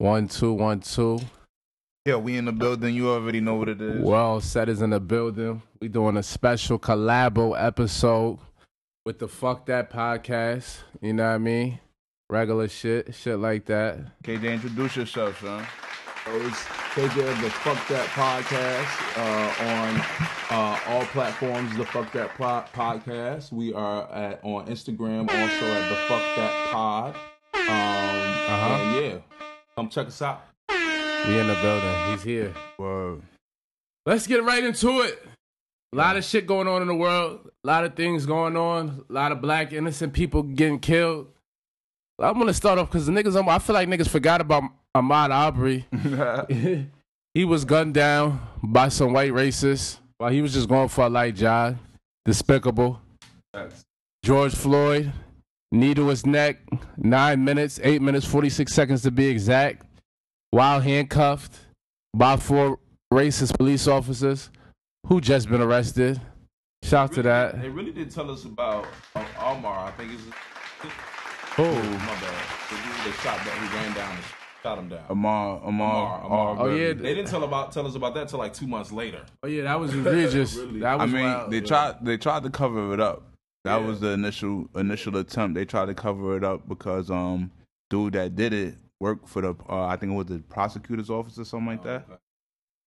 One, two, one, two. Yeah, we in the building. You already know what it is. Well, set is in the building. We doing a special collabo episode with the Fuck That podcast. You know what I mean? Regular shit, shit like that. KJ, introduce yourself, son. It's KJ of the Fuck That Podcast uh, on uh, all platforms. The Fuck That po- Podcast. We are at on Instagram also at the Fuck That Pod. Um, Uh-huh. And yeah, come check us out. We in the building. He's here. Word. Let's get right into it. A lot of shit going on in the world. A lot of things going on. A lot of black innocent people getting killed. I'm gonna start off because the niggas. I feel like niggas forgot about Ahmaud Arbery. he was gunned down by some white racists while he was just going for a light jog. Despicable. George Floyd, knee to his neck, nine minutes, eight minutes, 46 seconds to be exact, while handcuffed by four racist police officers who just been arrested. Shout out to that. They really didn't tell us about um, Almar. I think it's Who? my bad. The dude that shot that he ran down and shot him down. Amar, Amar, Amar, Amar. Oh, yeah. They didn't tell about tell us about that till like two months later. Oh yeah, that was egregious. Really? That I mean, wild. they tried. They tried to cover it up. That Yeah. was the initial initial attempt. They tried to cover it up because um, dude that did it worked for the. Uh, I think it was the prosecutor's office or something like that.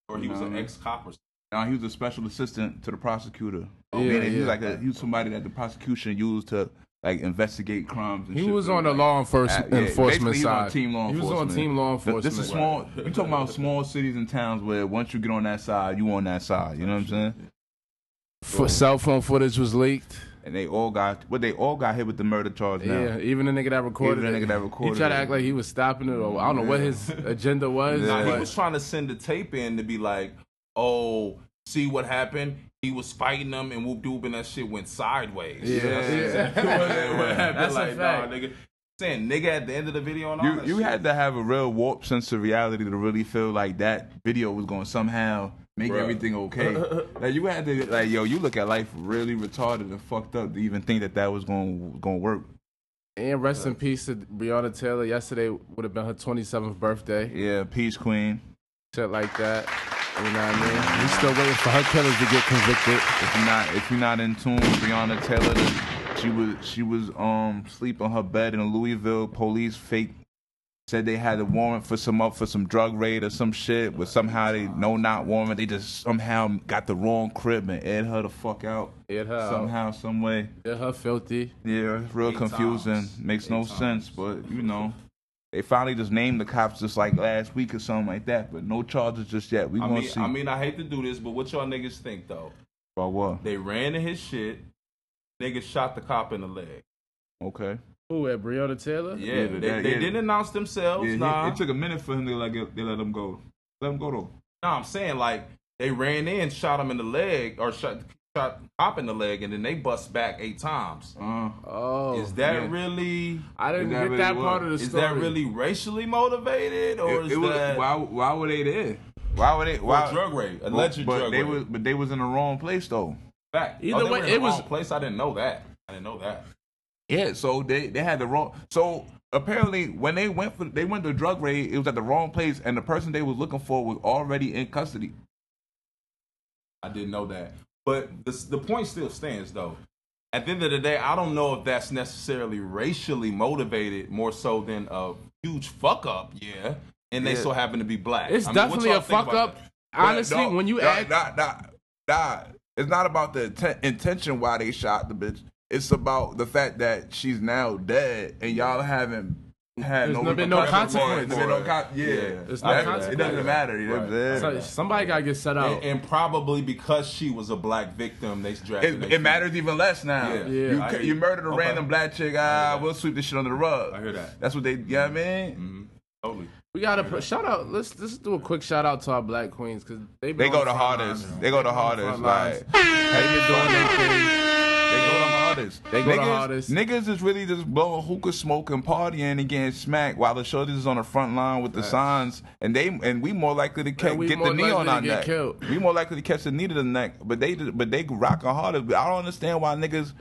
Or he was an ex cop or something. Now he was a special assistant to the prosecutor. Yeah, Meaning he was like a, he was somebody that the prosecution used to like investigate crimes. And He was for, on the like, law enforcement, uh, yeah, enforcement basically he was on side. team law he was on team law enforcement. This is small. You talking about small cities and towns where once you get on that side, you on that side. You know what I'm saying? F- cell phone footage was leaked. And they all got, what they all got hit with the murder charge now. Yeah, even the nigga that recorded Even the it. nigga that recorded he tried to act like he was stopping it, or I don't know what his agenda was. Yeah. Nah, he was trying to send the tape in to be like, oh, see what happened? He was fighting them and whoop doop and that shit went sideways. Yeah. That's Yeah. exactly what happened. A fact. Nah, nigga. Saying nigga at the end of the video and all You that you shit. had to have a real warped sense of reality to really feel like that video was going to somehow make Bruh. everything okay. like you had to like yo, you look at life really retarded and fucked up to even think that that was going to going to work. and rest in peace to Breonna Taylor. Yesterday would have been her 27th birthday. Yeah, peace queen. Shit like that. You know what I mean? We still waiting for her killers to get convicted. If you're not if you're not in tune, Breonna Taylor, she was she was um sleep on her bed in Louisville. Police fake said they had a warrant for some up for some drug raid or some shit, but somehow they no not warrant. They just somehow got the wrong crib and aired her the fuck out Hit her out. somehow, some way. Hit her filthy. Yeah, real Eight confusing. times. Makes Eight no times. sense, but you know. They finally just named the cops just like last week or something like that, but no charges just yet. We I gonna mean, see I mean, I hate to do this, but what y'all niggas think though? about what. They ran to his shit. Niggas shot the cop in the leg. Okay. Who at Breonna Taylor? Yeah, Yeah, they, that- they yeah. didn't announce themselves. Yeah, he- nah. it took a minute for him to like get- they let him go. Let him go though. No, I'm saying like they ran in, shot him in the leg, or shot shot Pop in the leg, and then they bust back eight times. Uh, Oh, is that yeah. really? I didn't that get really that what? part of the Is story. that really racially motivated, or it, is it was, that why why were they there? Why were they? or Why drug rape? Alleged but drug they rape. was but they was in the wrong place though. Fact. Either oh, they way, were in it the was- wrong place. I didn't know that. I didn't know that. Yeah, so they they had the wrong. So apparently, when they went for they went to the drug raid, it was at the wrong place, and the person they was looking for was already in custody. I didn't know that. But the the point still stands though. At the end of the day, I don't know if that's necessarily racially motivated more so than a huge fuck up. Yeah, and they Yeah. so happen to be black. It's I mean, definitely a fuck up. that? Honestly, no, when you nah, act, nah, nah, nah, it's not about the inten- intention why they shot the bitch. It's about the fact that she's now dead, and y'all haven't had There's no, no- been no it. consequence. Been no con- yeah, Yeah. There's no That- consequence. It doesn't matter. You know what I'm Right. saying? so- somebody gotta get set out. And, and probably because she was a black victim, they dragged. It, it matters even less now. Yeah. You, Yeah. I you you. murdered a Okay. random black chick. I Ah, we'll sweep this shit under the rug. I hear that. That's what they. You know what I mean? hmm Totally. we gotta put, shout out. Let's let's do a quick shout out to our black queens because they They go the hardest. They go the hardest. Like they been doing their thing. They go the hardest. They go the niggas, hardest. Niggas is really just blowing hookah smoke and partying and getting smacked while the shorties is on the front line with the signs and they and we more likely to ca- get the knee on our neck. killed. We more likely to catch the knee to the neck. But they but they rocking harder. I don't understand why niggas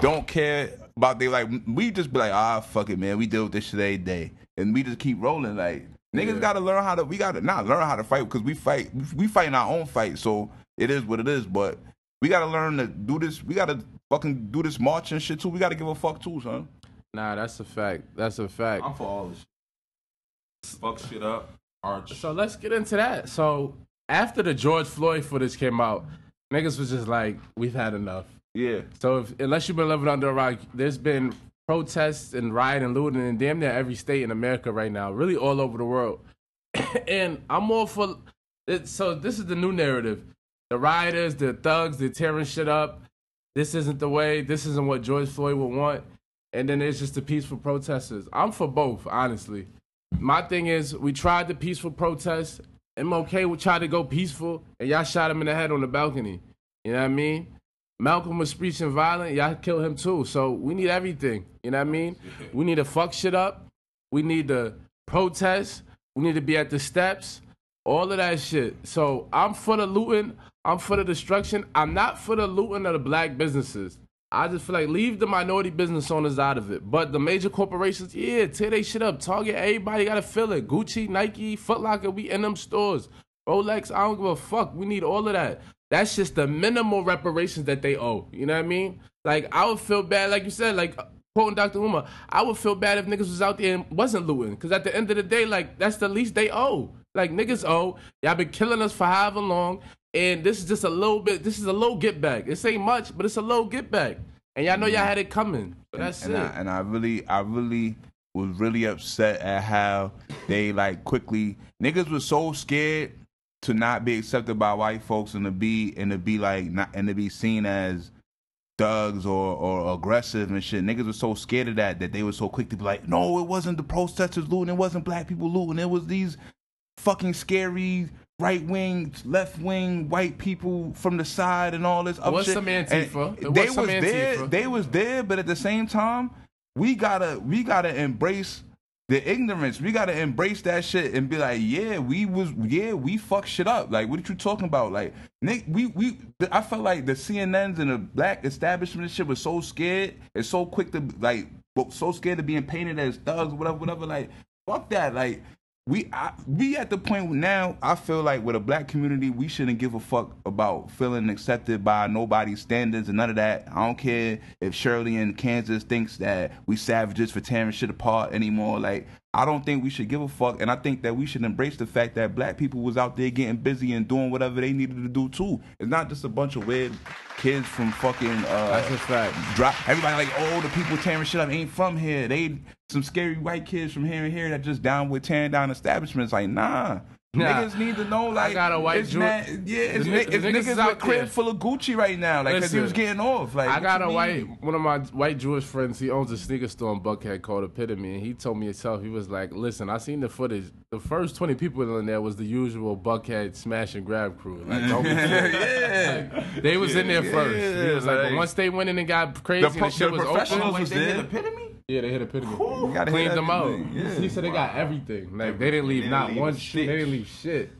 don't care about they like we just be like ah fuck it man we deal with this shit every day and we just keep rolling like Niggas Yeah. gotta learn how to. We gotta not learn how to fight because we fight. We fight in our own fight, so it is what it is. But we gotta learn to do this. We gotta fucking do this march and shit too. We gotta give a fuck too, son. Nah, that's a fact. That's a fact. I'm for all this shit. Fuck shit up. Arch. So let's get into that. So after the George Floyd footage came out, niggas was just like, we've had enough. Yeah. So if, unless you've been living under a rock, there's been protests and riot and looting in damn near every state in America right now, really all over the world. and I'm all for it. So this is the new narrative. The rioters, the thugs, they're tearing shit up. This isn't the way. This isn't what George Floyd would want. And then there's just the peaceful protesters. I'm for both, honestly. My thing is, we tried the peaceful protest. MLK would try to go peaceful, and y'all shot him in the head on the balcony. You know what I mean? Malcolm was preaching violent. Y'all killed him too. So we need everything. You know what I mean? We need to fuck shit up. We need to protest. We need to be at the steps. All of that shit. So I'm for the looting. I'm for the destruction. I'm not for the looting of the black businesses. I just feel like leave the minority business owners out of it. But the major corporations, yeah, tear they shit up. Target, everybody gotta feel it. Gucci, Nike, Foot Locker, we in them stores. Rolex, I don't give a fuck. We need all of that. That's just the minimal reparations that they owe. You know what I mean? Like I would feel bad, like you said, like quoting Dr. Umar, I would feel bad if niggas was out there and wasn't looting. Cause at the end of the day, like that's the least they owe. Like niggas owe. Y'all been killing us for however long. And this is just a little bit, this is a low get back. This ain't much, but it's a low get back. And y'all know y'all had it coming. So that's and it. I, and I really, I really was really upset at how they like quickly niggas was so scared to not be accepted by white folks and to be and to be like not and to be seen as thugs or or aggressive and shit. Niggas were so scared of that that they were so quick to be like, no, it wasn't the protesters looting, it wasn't black people looting, it was these fucking scary right wing, left wing white people from the side and all this. other was shit. some Antifa. They was some there. Antifa. They was there, but at the same time, we gotta we gotta embrace the ignorance. We gotta embrace that shit and be like, yeah, we was yeah, we fuck shit up. Like, what are you talking about? Like, Nick, we we I felt like the CNNs and the black establishment shit was so scared and so quick to like so scared of being painted as thugs, whatever, whatever. Like, fuck that. Like, we I, we at the point now. I feel like with a black community, we shouldn't give a fuck about feeling accepted by nobody's standards and none of that. I don't care if Shirley in Kansas thinks that we savages for tearing shit apart anymore. Like I don't think we should give a fuck, and I think that we should embrace the fact that black people was out there getting busy and doing whatever they needed to do too. It's not just a bunch of weird kids from fucking. Uh, That's a fact. drop everybody like oh the people tearing shit up ain't from here they some scary white kids from here and here that just down with tearing down establishments like nah, Nah. niggas need to know like I got a white it's Jew- not- yeah it's, the niggas- it's the niggas niggas is with out crib there. full of Gucci right now like cause he was getting off like I got you a white one of my white Jewish friends. He owns a sneaker store in Buckhead called Epitome, and he told me himself. He was like, "Listen, I seen the footage. The first twenty people in there was the usual Buckhead smash and grab crew. Like, don't be yeah Like, they was in there first. He was like, but once they went in and got crazy, The and pro- the shit the was professionals open. Wait, was they hit there. epitome? Yeah, they hit Epitome. You gotta hit Cleaned them out. everything, yeah. He said they got everything. Like they didn't leave didn't not leave one a shit. They didn't leave shit.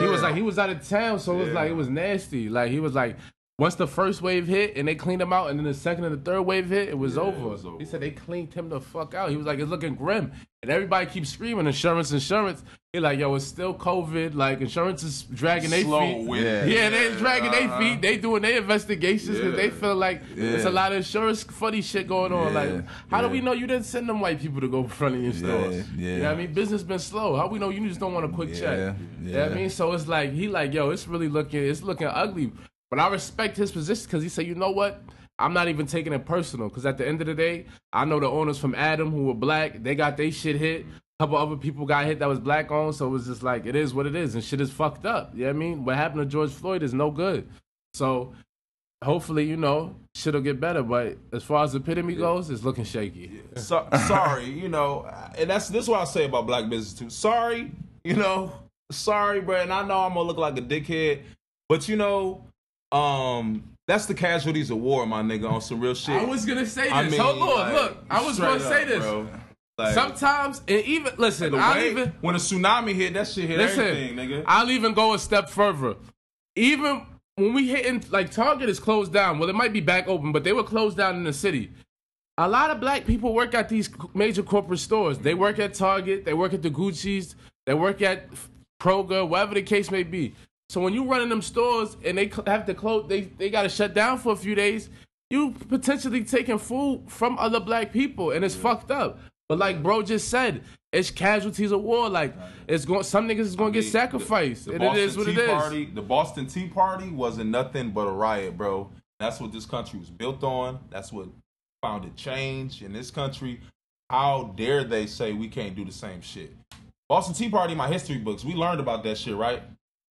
He was like he was out of town, so it was like it was nasty. Like he was like once the first wave hit and they cleaned him out, and then the second and the third wave hit, it was, over. was over. He said they cleaned him the fuck out. He was like it's looking grim, and everybody keeps screaming insurance, insurance. He like yo, it's still COVID. Like insurance is dragging their feet. with Yeah. it. Yeah, they're dragging their uh-huh. feet. They doing their investigations because they feel like there's a lot of insurance funny shit going on. Yeah, Like, how do we know you didn't send them white people to go in front of your stores? yeah. You know what I mean? Business been slow. How we know you just don't want a quick Yeah, check? You know what yeah. I mean? So it's like he like, yo, it's really looking, it's looking ugly. But I respect his position because he said, you know what? I'm not even taking it personal because at the end of the day, I know the owners from Adam who were black. They got their shit hit. A couple other people got hit that was black owned. So it was just like, it is what it is. And shit is fucked up. You know what I mean? What happened to George Floyd is no good. So hopefully, you know, shit'll get better. But as far as the epitome goes, it's looking shaky. So, sorry, you know, and that's this is what I say about black business too. Sorry, you know, sorry, bro. And I know I'm gonna look like a dickhead, but you know, um, that's the casualties of war, my nigga, on some real shit. I was gonna say this. I mean, Hold on, like, look. I was gonna say up, this. bro. Like, Sometimes, and even listen, I'll way- even when a tsunami hit, that shit hit listen. everything, nigga. I'll even go a step further. Even when we hitting like Target is closed down. Well, it might be back open, but they were closed down in the city. A lot of black people work at these major corporate stores. They work at Target. They work at the Gucci's. They work at Kroger, whatever the case may be. So when you run in them stores and they have to close, they they got to shut down for a few days. You potentially taking food from other black people, and it's fucked up. But like bro just said, it's casualties of war. Like it's going, some niggas is going to I get sacrificed, the- the and it is what it Tea is. Party, the Boston Tea Party wasn't nothing but a riot, bro. That's what this country was built on. That's what founded change in this country. How dare they say we can't do the same shit? Boston Tea Party, my history books, we learned about that shit, right?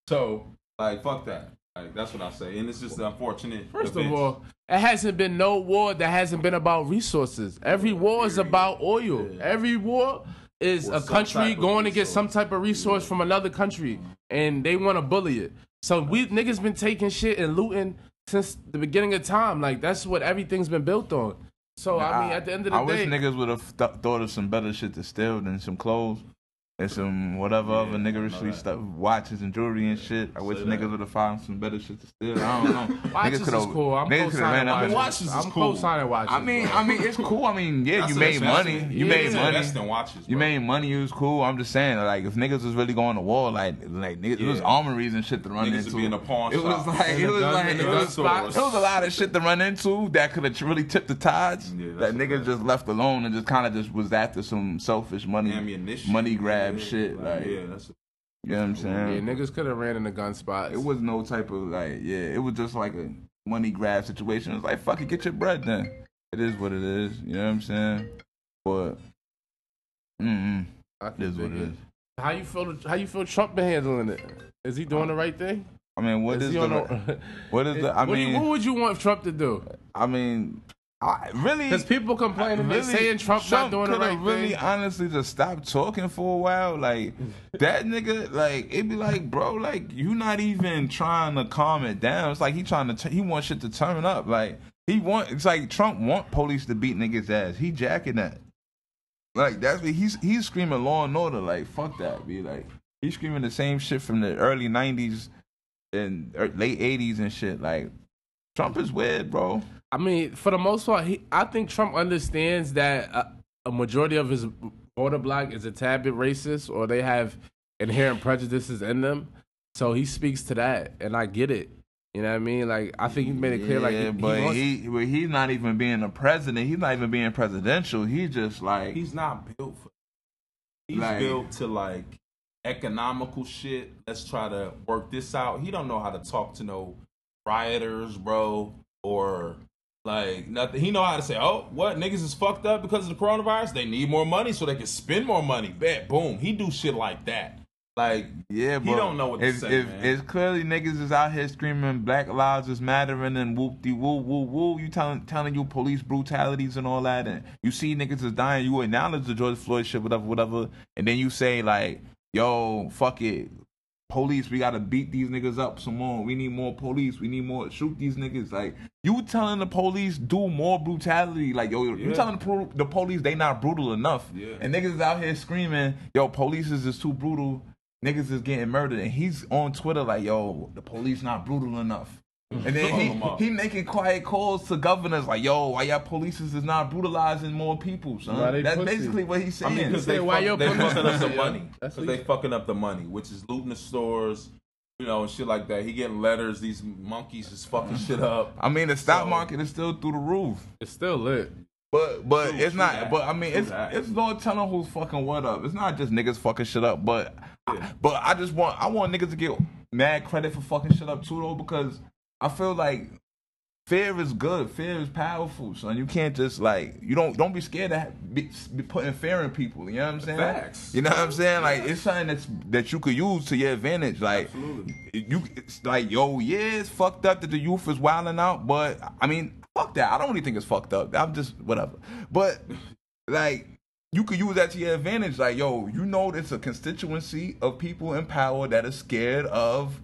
So, like, fuck that. Like, that's what I say. And it's just unfortunate. First of all, it hasn't been no war that hasn't been about resources. Every war is about oil. Every war is Or a country going to get some type of resource from another country, and they want to bully it. So we niggas been taking shit and looting since the beginning of time. Like that's what everything's been built on. So I mean, at the end of the I day, I wish niggas would have th- thought of some better shit to steal than some clothes and some whatever other niggerishly stuff, watches and jewelry and shit. I wish Say niggas would have found some better shit to steal. I don't know. watches niggas is cool. I'm niggas coulda ran co-signing up and- watches. Watches is I'm cool. co-signing watches. I mean. I mean, it's cool. I mean, yeah, you made money. You Yeah, made money. Invest in watches, You made money. It was cool. I'm just saying, like, if niggas was really going to war, like, like niggas, it was armories and shit to run Niggas into. would be in a pawn it was like, it was like, it was, spots. it was a lot of shit to run into that could have really tipped the tides. Yeah, that niggas just left alone and just kind of just was after some selfish money, money grab Yeah, shit. Like, yeah, that's you know what I'm saying? yeah, niggas could have ran in the gun spots. It was no type of like, yeah, it was just like a money grab situation. It was like, fuck it, get your bread then. It is what it is. You know what I'm saying? But, mm, it is what it is. How you feel? How you feel Trump been handling it? Is he doing the right thing? I mean, what Is is he the, the- what is the? I what, mean, what would you want Trump to do? I mean, I really. Because people complain complaining, they saying Trump's not doing the right really thing. honestly just stop talking for a while. Like that nigga, like it'd be like, bro, like you not even trying to calm it down. It's like he trying to, t- he want shit to turn up. Like he want, it's like Trump want police to beat niggas ass. He jacking that. Like that's what he's he's screaming law and order. Like fuck that, be like he's screaming the same shit from the early '90s and er- late '80s and shit. Like Trump is weird, bro. I mean, for the most part, he, I think Trump understands that a, a majority of his voter bloc is a tad bit racist, or they have inherent prejudices in them. So he speaks to that, and I get it. You know what I mean? Like I think he made it clear, like Yeah, he, but he, wants, he, but he's not even being a president. He's not even being presidential. He's just like he's not built for. He's Like- built to like economical shit. Let's try to work this out. He don't know how to talk to no rioters, bro, or like nothing. He know how to say, "Oh, what niggas is fucked up because of the coronavirus? They need more money so they can spend more money." Bet, boom. He do shit like that. Like yeah, He don't know what to if, say, if, man. It's clearly niggas is out here screaming Black Lives is mattering and whoop de woo woo woo. You telling telling you police brutalities and all that, and you see niggas is dying. You acknowledge the George Floyd shit, whatever, whatever, and then you say like, "Yo, fuck it." Police, we gotta beat these niggas up some more. We need more police. We need more shoot these niggas. Like you telling the police do more brutality. Like yo, you telling the, pro- the police they not brutal enough. Yeah. And niggas is out here screaming, yo, police is just too brutal. Niggas is getting murdered. And he's on Twitter like, yo, the police not brutal enough. Mm. And then he, he making quiet calls to governors like, yo, why y'all police is not brutalizing more people, son? Why That's pussy? basically what he's I saying. mean, because say, they, why fuck, your they police fucking up the money. Because they fucking up the money, which is looting the stores, you know, and shit like that. He getting letters. These monkeys is fucking shit up. I mean, the stock So- market is still through the roof. it's still lit. But but True, it's not. that. But I mean, True it's that. it's no telling who's fucking what up. It's not just niggas fucking shit up. But but I just want I want niggas to get mad credit for fucking shit up too though because I feel like fear is good. Fear is powerful, son. You can't just like you don't don't be scared to be, be putting fear in people. You know what I'm saying? Facts. You know what I'm saying? Like it's something that's that you could use to your advantage. Like Absolutely. you, it's like yo, yeah, it's fucked up that the youth is wilding out, but I mean, fuck that. I don't really think it's fucked up. I'm just whatever. But like. You could use that to your advantage. Like, yo, you know, there's a constituency of people in power that are scared of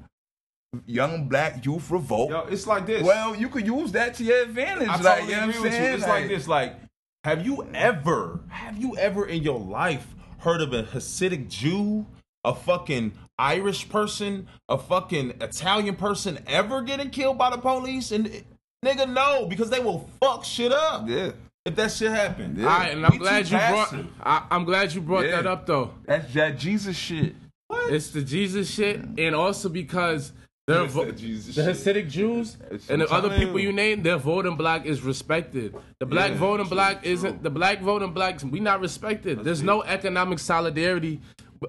young black youth revolt. Yo, it's like this. Well, you could use that to your advantage. I like, totally you know what agree I'm you. saying? It's like this. Like, have you ever, have you ever in your life heard of a Hasidic Jew, a fucking Irish person, a fucking Italian person ever getting killed by the police? And nigga, no, because they will fuck shit up. Yeah. if that shit happened. Yeah. All right, and I'm We glad you brought. passive. I, I'm glad you brought Yeah. that up though. That's that Jesus shit. What? It's the Jesus shit, and also because they're vo- the. Hasidic Jews and the other people you name, their voting block is respected. The black Yeah, voting true, block true. isn't. The black voting blacks we not respected. There's no economic solidarity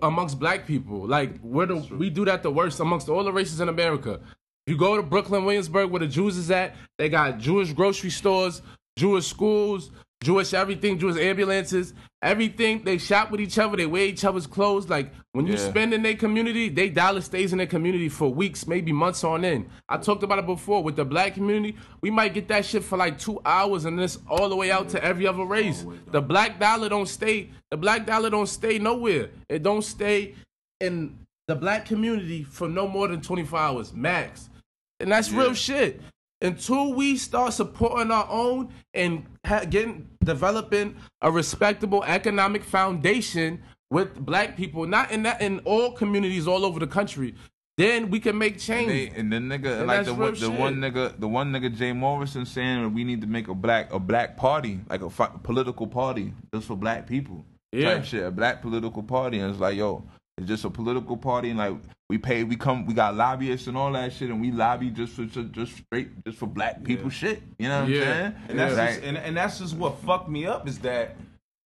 amongst black people. Like we're the we do that the worst amongst all the races in America. You go to Brooklyn, Williamsburg, where the Jews is at. They got Jewish grocery stores, Jewish schools, Jewish everything, Jewish ambulances, everything. They shop with each other. They wear each other's clothes. Like when you Yeah. spend in their community, they dollar stays in their community for weeks, maybe months on end. I talked about it before with the black community. We might get that shit for like two hours, and this all the way out to every other race. The black dollar don't stay. The black dollar don't stay nowhere. It don't stay in the black community for no more than 24 hours max. And that's real shit. Until we start supporting our own and ha- getting developing a respectable economic foundation with black people, not in that in all communities all over the country, then we can make change. They, and the nigga, And like the one, the one nigga, the one nigga Jay Morrison saying that we need to make a black a black party, like a fi- political party just for black people. Yeah. type shit, a black political party, and it's like, yo, it's just a political party, and like we pay, we come, we got lobbyists and all that shit, and we lobby just for just, just straight, just for black people shit. You know what Yeah. I'm saying? And that's Like, just, and, and that's just what fucked me up is that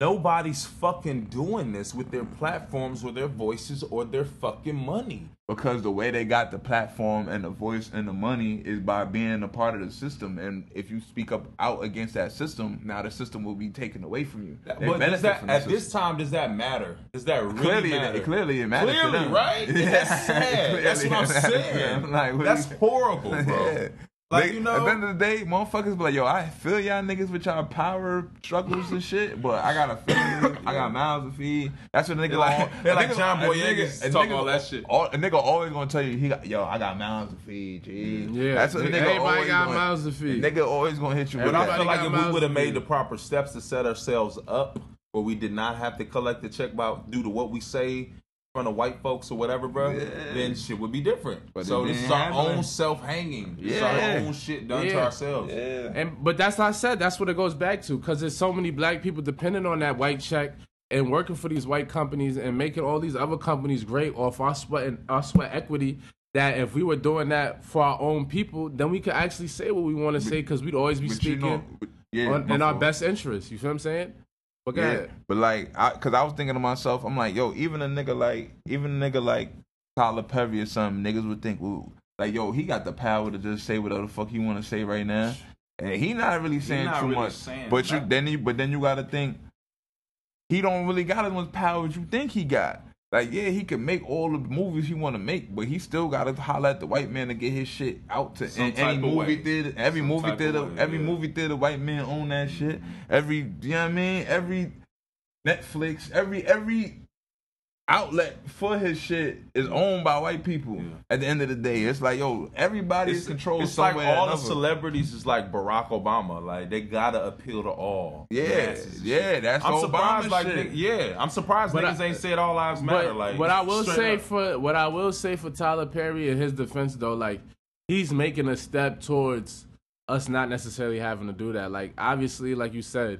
nobody's fucking doing this with their platforms or their voices or their fucking money. because the way they got the platform and the voice and the money is by being a part of the system. And if you speak up out against that system, now the system will be taken away from you. They but that at system. this time does that matter? Does that really Clearly, matter? it, clearly it matters Clearly, right? And That's sad. That's what I'm Clearly it matters to saying. Like, what That's horrible, bro. Yeah. Like, They- you know- at the end of the day, motherfuckers be like, yo, I feel y'all niggas with y'all power struggles and shit, but I got a family, I got mouths to feed. That's what a nigga like. like- they're a like nigga- John a Boyega nigga- talking all that shit. all- a nigga always gonna tell you, he got, yo, I got mouths to feed, G. Yeah, that's what a nigga everybody always got gonna, mouths to feed. A nigga always gonna hit you with But I feel like if we would have made the proper steps to set ourselves up, where we did not have to collect the check by due to what we say in front of white folks or whatever, bro, Yeah. then shit would be different. But so this is our happen. own self hanging. Yeah. It's Yeah. our own shit done to ourselves. Yeah. And but that's what I said. That's what it goes back to because there's so many black people depending on that white check and working for these white companies and making all these other companies great off our sweat and our sweat equity. That if we were doing that for our own people, then we could actually say what we want to say because we'd always be But you speaking know, but- yeah, on, in our best interest. You feel what I'm saying? But Yeah, ahead. but like, I, cause I was thinking to myself, I'm like, yo, even a nigga like, even a nigga like Tyler Perry or something, niggas would think, ooh, like, yo, he got the power to just say whatever the fuck he want to say right now, and he not really saying not too really much. saying but you then you, but then you got to think, he don't really got as much power as you think he got. Like, yeah, he can make all the movies he want to make, but he still got to holler at the white man to get his shit out to Some any movie way. theater. Every Some movie theater, way, every yeah. movie theater, white man own that shit. Every, you know what I mean? Every Netflix, every every outlet for his shit is owned by white people. Yeah. At the end of the day, it's like yo, everybody is It's, controlled it's like all or the celebrities is like Barack Obama. Like they gotta appeal to all. Yeah, yeah, shit. that's I'm Obama surprised. Like, shit. nigg- yeah, I'm surprised But niggas I- ain't said all lives matter. But like what I will say up. for what I will say for Tyler Perry in his defense though, like he's making a step towards us not necessarily having to do that. Like obviously, like you said,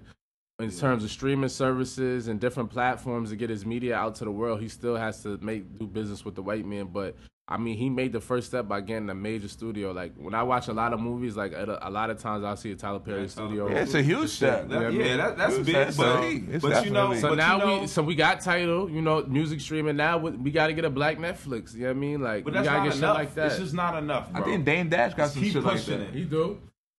in terms of streaming services and different platforms to get his media out to the world, he still has to make do business with the white man. But I mean, he made the first step by getting a major studio. Like when I watch a lot of movies, like at a, a lot of times I'll see a Tyler Perry Yeah, studio. Yeah, it's a huge step. Yeah, That- man. yeah, that, that's It's- big. that's but big. It's but you know, So but now you know, we so we got title, you know, music streaming. Now we, we got to get a black Netflix. You know what I mean? Like but we that's gotta not get enough. shit like that. It's just not enough, bro. I think Dame Dash got some Keep shit like that. it. He do.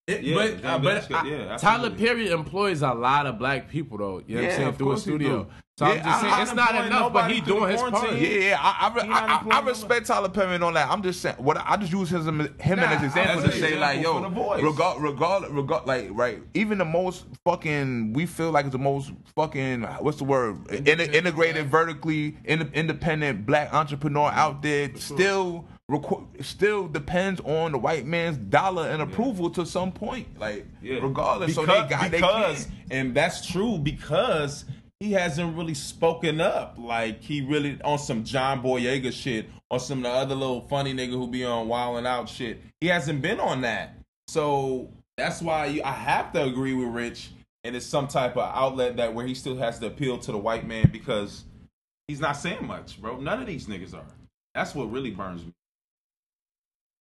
It, Yeah, but uh, but I- yeah, Tyler. Perry employs a lot of black people though. You know what Yeah, I'm saying through a studio. So I'm just saying I- it's I'm not enough, but he doing his part. Yeah, yeah, I, I, I, I, I respect Tyler Perry and all that. I'm just saying, what I just use him, him Nah, as an example to say like, yo, for the voice. regard, regard, regard, like, right, even the most fucking, we feel like it's the most fucking, what's the word, In, integrated, vertically in, independent black entrepreneur out there, still. Requ- still depends on the white man's dollar and approval to some point, like Yeah. regardless. Because, so they got because they and that's true because he hasn't really spoken up. Like he really on some John Boyega shit or some of the other little funny nigga who be on Wild and Out shit. He hasn't been on that. So that's why you, I have to agree with Rich and it's some type of outlet that where he still has to appeal to the white man because he's not saying much, bro. None of these niggas are. That's what really burns me.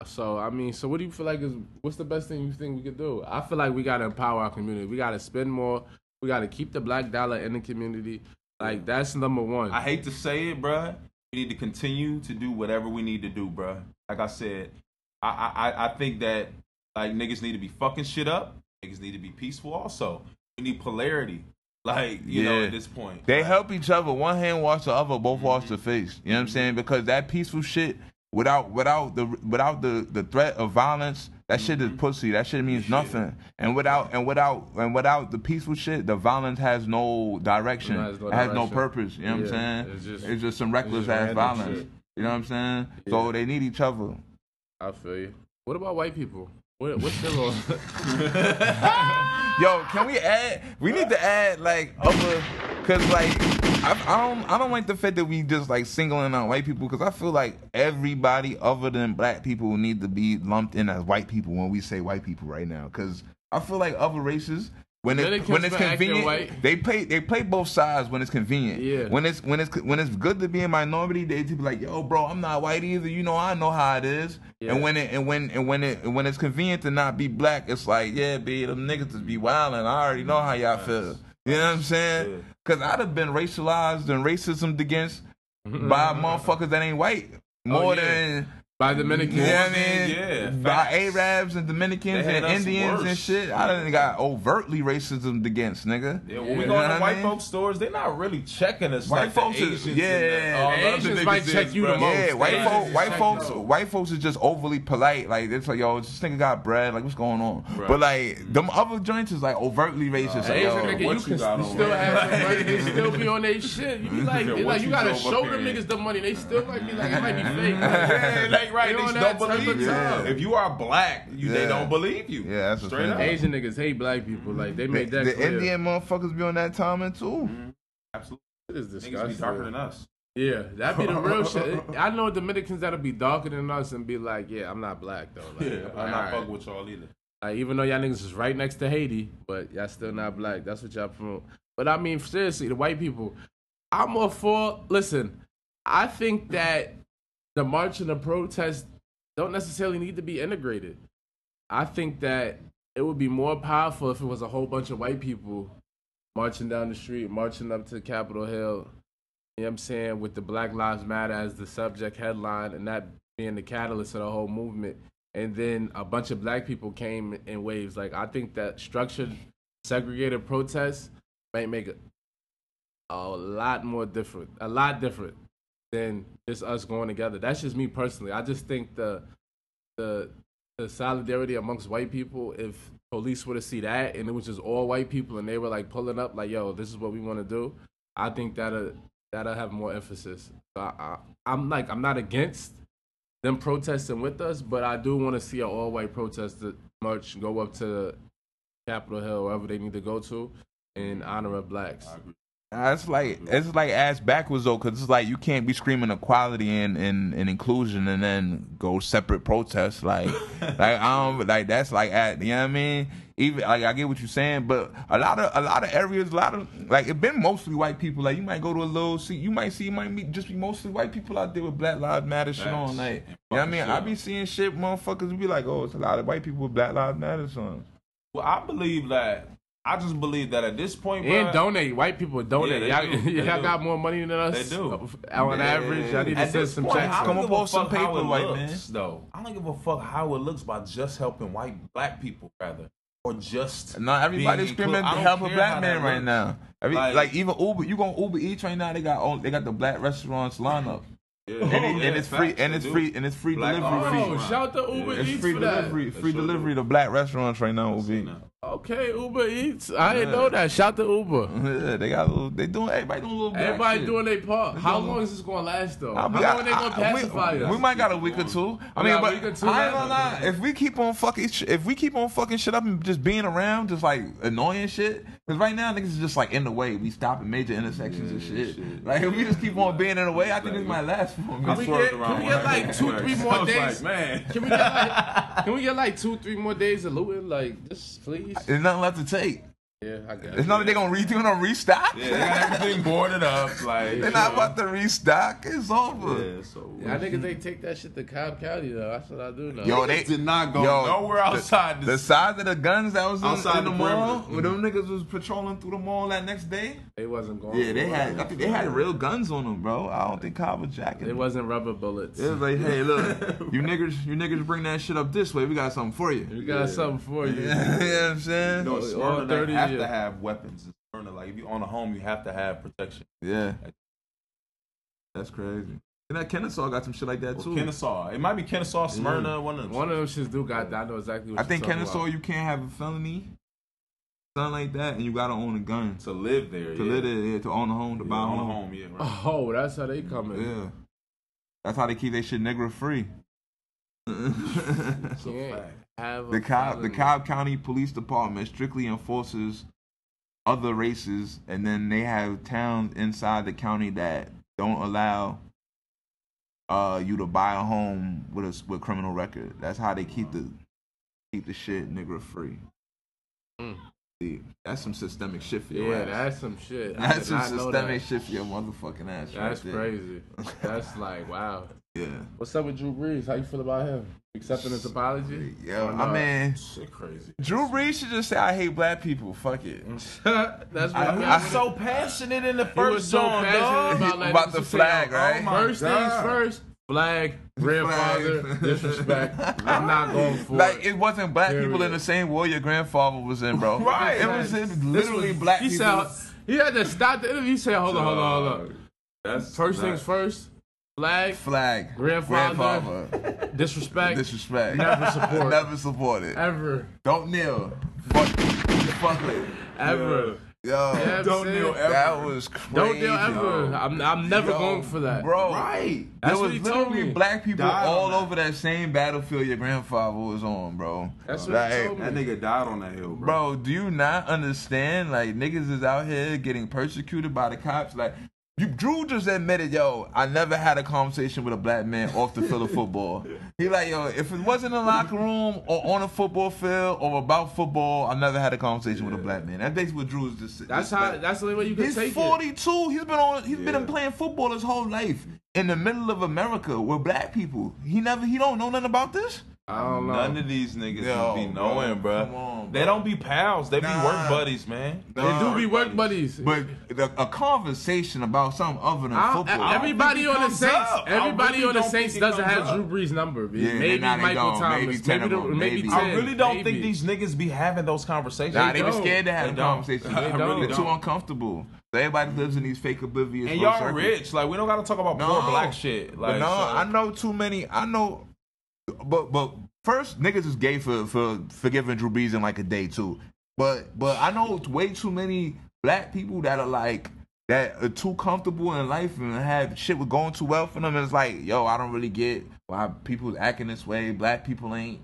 So I mean, so what do you feel like is what's the best thing you think we could do? I feel like we gotta empower our community. We gotta spend more. We gotta keep the black dollar in the community. Like that's number one. I hate to say it, bruh. We need to continue to do whatever we need to do, bruh. Like I said, I I I think that like niggas need to be fucking shit up. Niggas need to be peaceful. Also, we need polarity. Like you know, at this point, They Like, help each other. One hand wash the other, both wash mm-hmm. the face. You know what I'm saying? Because that peaceful shit, without without the without the the threat of violence, that shit is mm-hmm. pussy. That shit means nothing. And without and without and without the peaceful shit, the violence has no direction. It has no it has no purpose. You know what I'm saying? it's It's just- just, some reckless just ass violence. shit. You know what I'm saying? So they need each other. I feel you. What about white people? What, what's their role? Yo, can we add? We need to add like other, cause like I, I don't I don't like the fact that we just like singling out white people because I feel like everybody other than black people need to be lumped in as white people when we say white people right now. Cause I feel like other races. When it, Dominicans when it's convenient, they play they play both sides when it's convenient. Yeah. When it's when it's when it's good to be a minority, they just be like, "Yo, bro, I'm not white either. You know, I know how it is." Yeah. And when it and when and when it when it's convenient to not be black, it's like, yeah, be them niggas just be wildin'. I already know how y'all feel. You know what I'm saying? Because I'd have been racialized and racism against by motherfuckers that ain't white oh, more Oh, yeah. than. By Dominicans. You know what I mean? yeah, by facts. Arabs and Dominicans and Indians and shit. I done got overtly racism against, nigga. Yeah, when Yeah. we You go know to what I white mean? folks stores, they're not really checking us White like folks the is- yeah. and the, all The the Asians niggas might is, check you the most. Yeah, white They folks, just white check folks, you. white folks is just overly polite. Like it's like, yo, this nigga got bread. Like what's going on? Right. But like them other joints is like overtly racist. like, Asian yo, nigga, what you you can got still have money. They still be on their shit. You be like, Yeah, they what like you you gotta show up them niggas the money. They still might be like, it might be fake. Yeah, like right, They they on just don't believe you. time. If you are black, you, they don't believe you. Yeah, that's straight fact. up. Asian niggas hate black people. Like they the, made that the clear. Indian motherfuckers be on that timing too. Mm-hmm. Absolutely, It is niggas be disgusting. darker than us. Yeah, that'd be the real shit. I know Dominicans that'll be darker than us and be like, yeah, I'm not black though. Like, Yeah, like, I'm not alright. fucking with y'all either. Like, even though y'all niggas is right next to Haiti, but y'all still not black. That's what y'all promote. But I mean, seriously, the white people, I'm all for. Listen, I think that the march and the protest don't necessarily need to be integrated. I think that it would be more powerful if it was a whole bunch of white people marching down the street, marching up to Capitol Hill. You know what I'm saying? With the Black Lives Matter as the subject headline and that being the catalyst of the whole movement. And then a bunch of black people came in waves. Like, I think that structured, segregated protests might make it a lot more different, a lot different than just us going together. That's just me personally. I just think the, the, the solidarity amongst white people, if police were to see that and it was just all white people and they were like pulling up, like, yo, this is what we want to do, I think that'll, that'll have more emphasis. So I, I, I'm like, I'm not against them protesting with us, but I do want to see an all white protest march go up to Capitol Hill, wherever they need to go to, in honor of blacks. It's like mm. it's like ass backwards though, because it's like you can't be screaming equality and, and, and inclusion and then go separate protests. Like like I don't like that's like at you know what I mean. Even like I get what you're saying, but a lot of a lot of areas, a lot of like it been mostly white people. Like you might go to a little see, you might see, it might meet just be mostly white people out there with Black Lives Matter shit on. Facts. Like you know what I mean. I be seeing shit, motherfuckers be like, oh, it's a lot of white people with Black Lives Matter songs. Well, I believe that. I just believe that at this point, And bruh, donate. White people donate. Yeah, y'all do. Y'all do. got more money than us. They do. On Yeah. average, y'all need to send some point, checks. Come don't on, post some paper, it white looks, though. I don't give a fuck how it looks by just helping white black people, rather, or just No, everybody's being screaming inclu- help a black man right now. Every, like, Like- even Uber, you go Uber Eats right now. They got all, they got the black restaurants lineup, Yeah. and, it, Oh, Yeah, and it's free, and it's free, and it's free Black delivery. owned Free. Oh, restaurant. shout to Uber It's Eats free for delivery, They free sure do. delivery to black restaurants right now. Uber Eats. Okay, Uber Eats. I didn't know that. Shout to Uber. Yeah, they got a little, they doing everybody doing a little black Everybody shit. doing their part. How long is this going to last, though? I'll How be- long are they gonna pacify we, us? we might got a week or two. I We mean, but week or two I ain't gonna lie. If we keep on fucking, sh- if we keep on fucking shit up and just being around, just like annoying shit. Because right now niggas is just like in the way. We stopping major intersections and shit. shit. Like if we just keep on being in the way, I think this might last for me. Can we get- can we get like two, three more days? Like, man, Can we get like, can we get like two, three more days of looting? Like, just please. There's nothing left to take. Yeah, I guess. It's not that they gonna re- they gonna restock. Yeah, they got everything boarded up. Like They're not about to restock. It's over. Yeah, so I think they take that shit to Cobb County though. That's what I do know. Yo, they did not go Yo, nowhere outside The this. size of the guns that was in, Outside in the, the mall, perimeter. when them mm-hmm. niggas was patrolling through the mall that next day. they wasn't going. Yeah, they had. I think they had real guns on them, bro. I don't think Cobb was jacking. It wasn't rubber bullets. It was like, hey, look, you niggas, you niggas bring that shit up this way. We got something for you. we got something for you. you know what I'm saying? No, All 30 they have yeah. to have weapons. in Smyrna, like if you own a home, you have to have protection. Yeah. That's crazy. And that Kennesaw got some shit like that Or too. Kennesaw, it might be Kennesaw, Smyrna, one of them. One of them shits do got. I know exactly what I you're think talking Kennesaw, about. you can't have a felony, something like that, and you gotta own a gun to live there. to yeah. live there, yeah, to own a home, to Yeah, buy a own a home. home. Yeah, right. Oh, that's how they coming. Yeah. That's how they keep their shit nigger free. The Cobb the. Cobb County Police Department strictly enforces other races, and then they have towns inside the county that don't allow uh you to buy a home with a with criminal record. That's how they keep the keep the shit nigger free. Mm. See, that's some systemic shit for your Yeah, ass. that's some shit. That's some systemic that. shit for your motherfucking ass. That's right crazy. That's like wow. Yeah. What's up with Drew Brees? How you feel about him? Accepting his apology? Yeah, Or I not? mean, Shit crazy. Drew Brees should just say, "I hate black people." Fuck it. that's what I- I, I mean. so passionate in the He was first so song, passionate dog. about, like, About the flag, saying, right? oh my First things first. Flag, grandfather, Flag. disrespect. I'm not going for Like it. it wasn't black people in the same war your grandfather was in, bro. Right. It was in literally was- black he people. Said, he had to stop the interview. He said, "Hold on, hold on, hold on." That's First not- things first. Flag, Flag. Grandfather. Grandfather. disrespect, Disrespect. Never support. Never support it. ever, Don't kneel. Fuck. Fuck it. ever. Yo. Yeah, Don't saying, kneel ever. That was crazy. Don't deal ever. I'm, I'm never Yo, going for that. Bro. Right. That's there what was he told literally me. black people Died all over that same battlefield your grandfather was on, bro. That's what he Like, told me. That nigga died on that hill, bro. Bro, do you not understand? Like niggas is out here getting persecuted by the cops. Like you, Drew just admitted, yo, I never had a conversation with a black man off the field of football. He like, yo, if it wasn't in the locker room or on a football field or about football, I never had a conversation with a black man. That's basically what Drew is just. That's just how. like- That's the only way you can He's take it. 42. He's been on. He's been playing football his whole life in the middle of America with black people. He never. He don't know nothing about this. I don't know. None of these niggas Yo, be knowing, bro. come on, They bro. don't be pals. They be work buddies, man. they do be work buddies. But the, a conversation about something other than I don't- football. everybody on the Saints, up. Everybody really on the Saints doesn't have up. Drew Brees' number. Yeah, maybe nah, Michael don't. Thomas, Maybe 10 maybe, the, maybe maybe. 10. I really don't maybe. think these niggas be having those conversations. Nah, they were don't. scared to have They a don't. really They're too uncomfortable. Everybody lives in these fake oblivious. and y'all rich. Like we don't gotta talk about poor black shit. Like no, I know too many. I know, but but first niggas is gay for for forgiving Drew Brees in like a day too. But but I know way too many black people that are like that are too comfortable in life and have shit with going too well for them. And it's like, yo, I don't really get why people acting this way. Black people ain't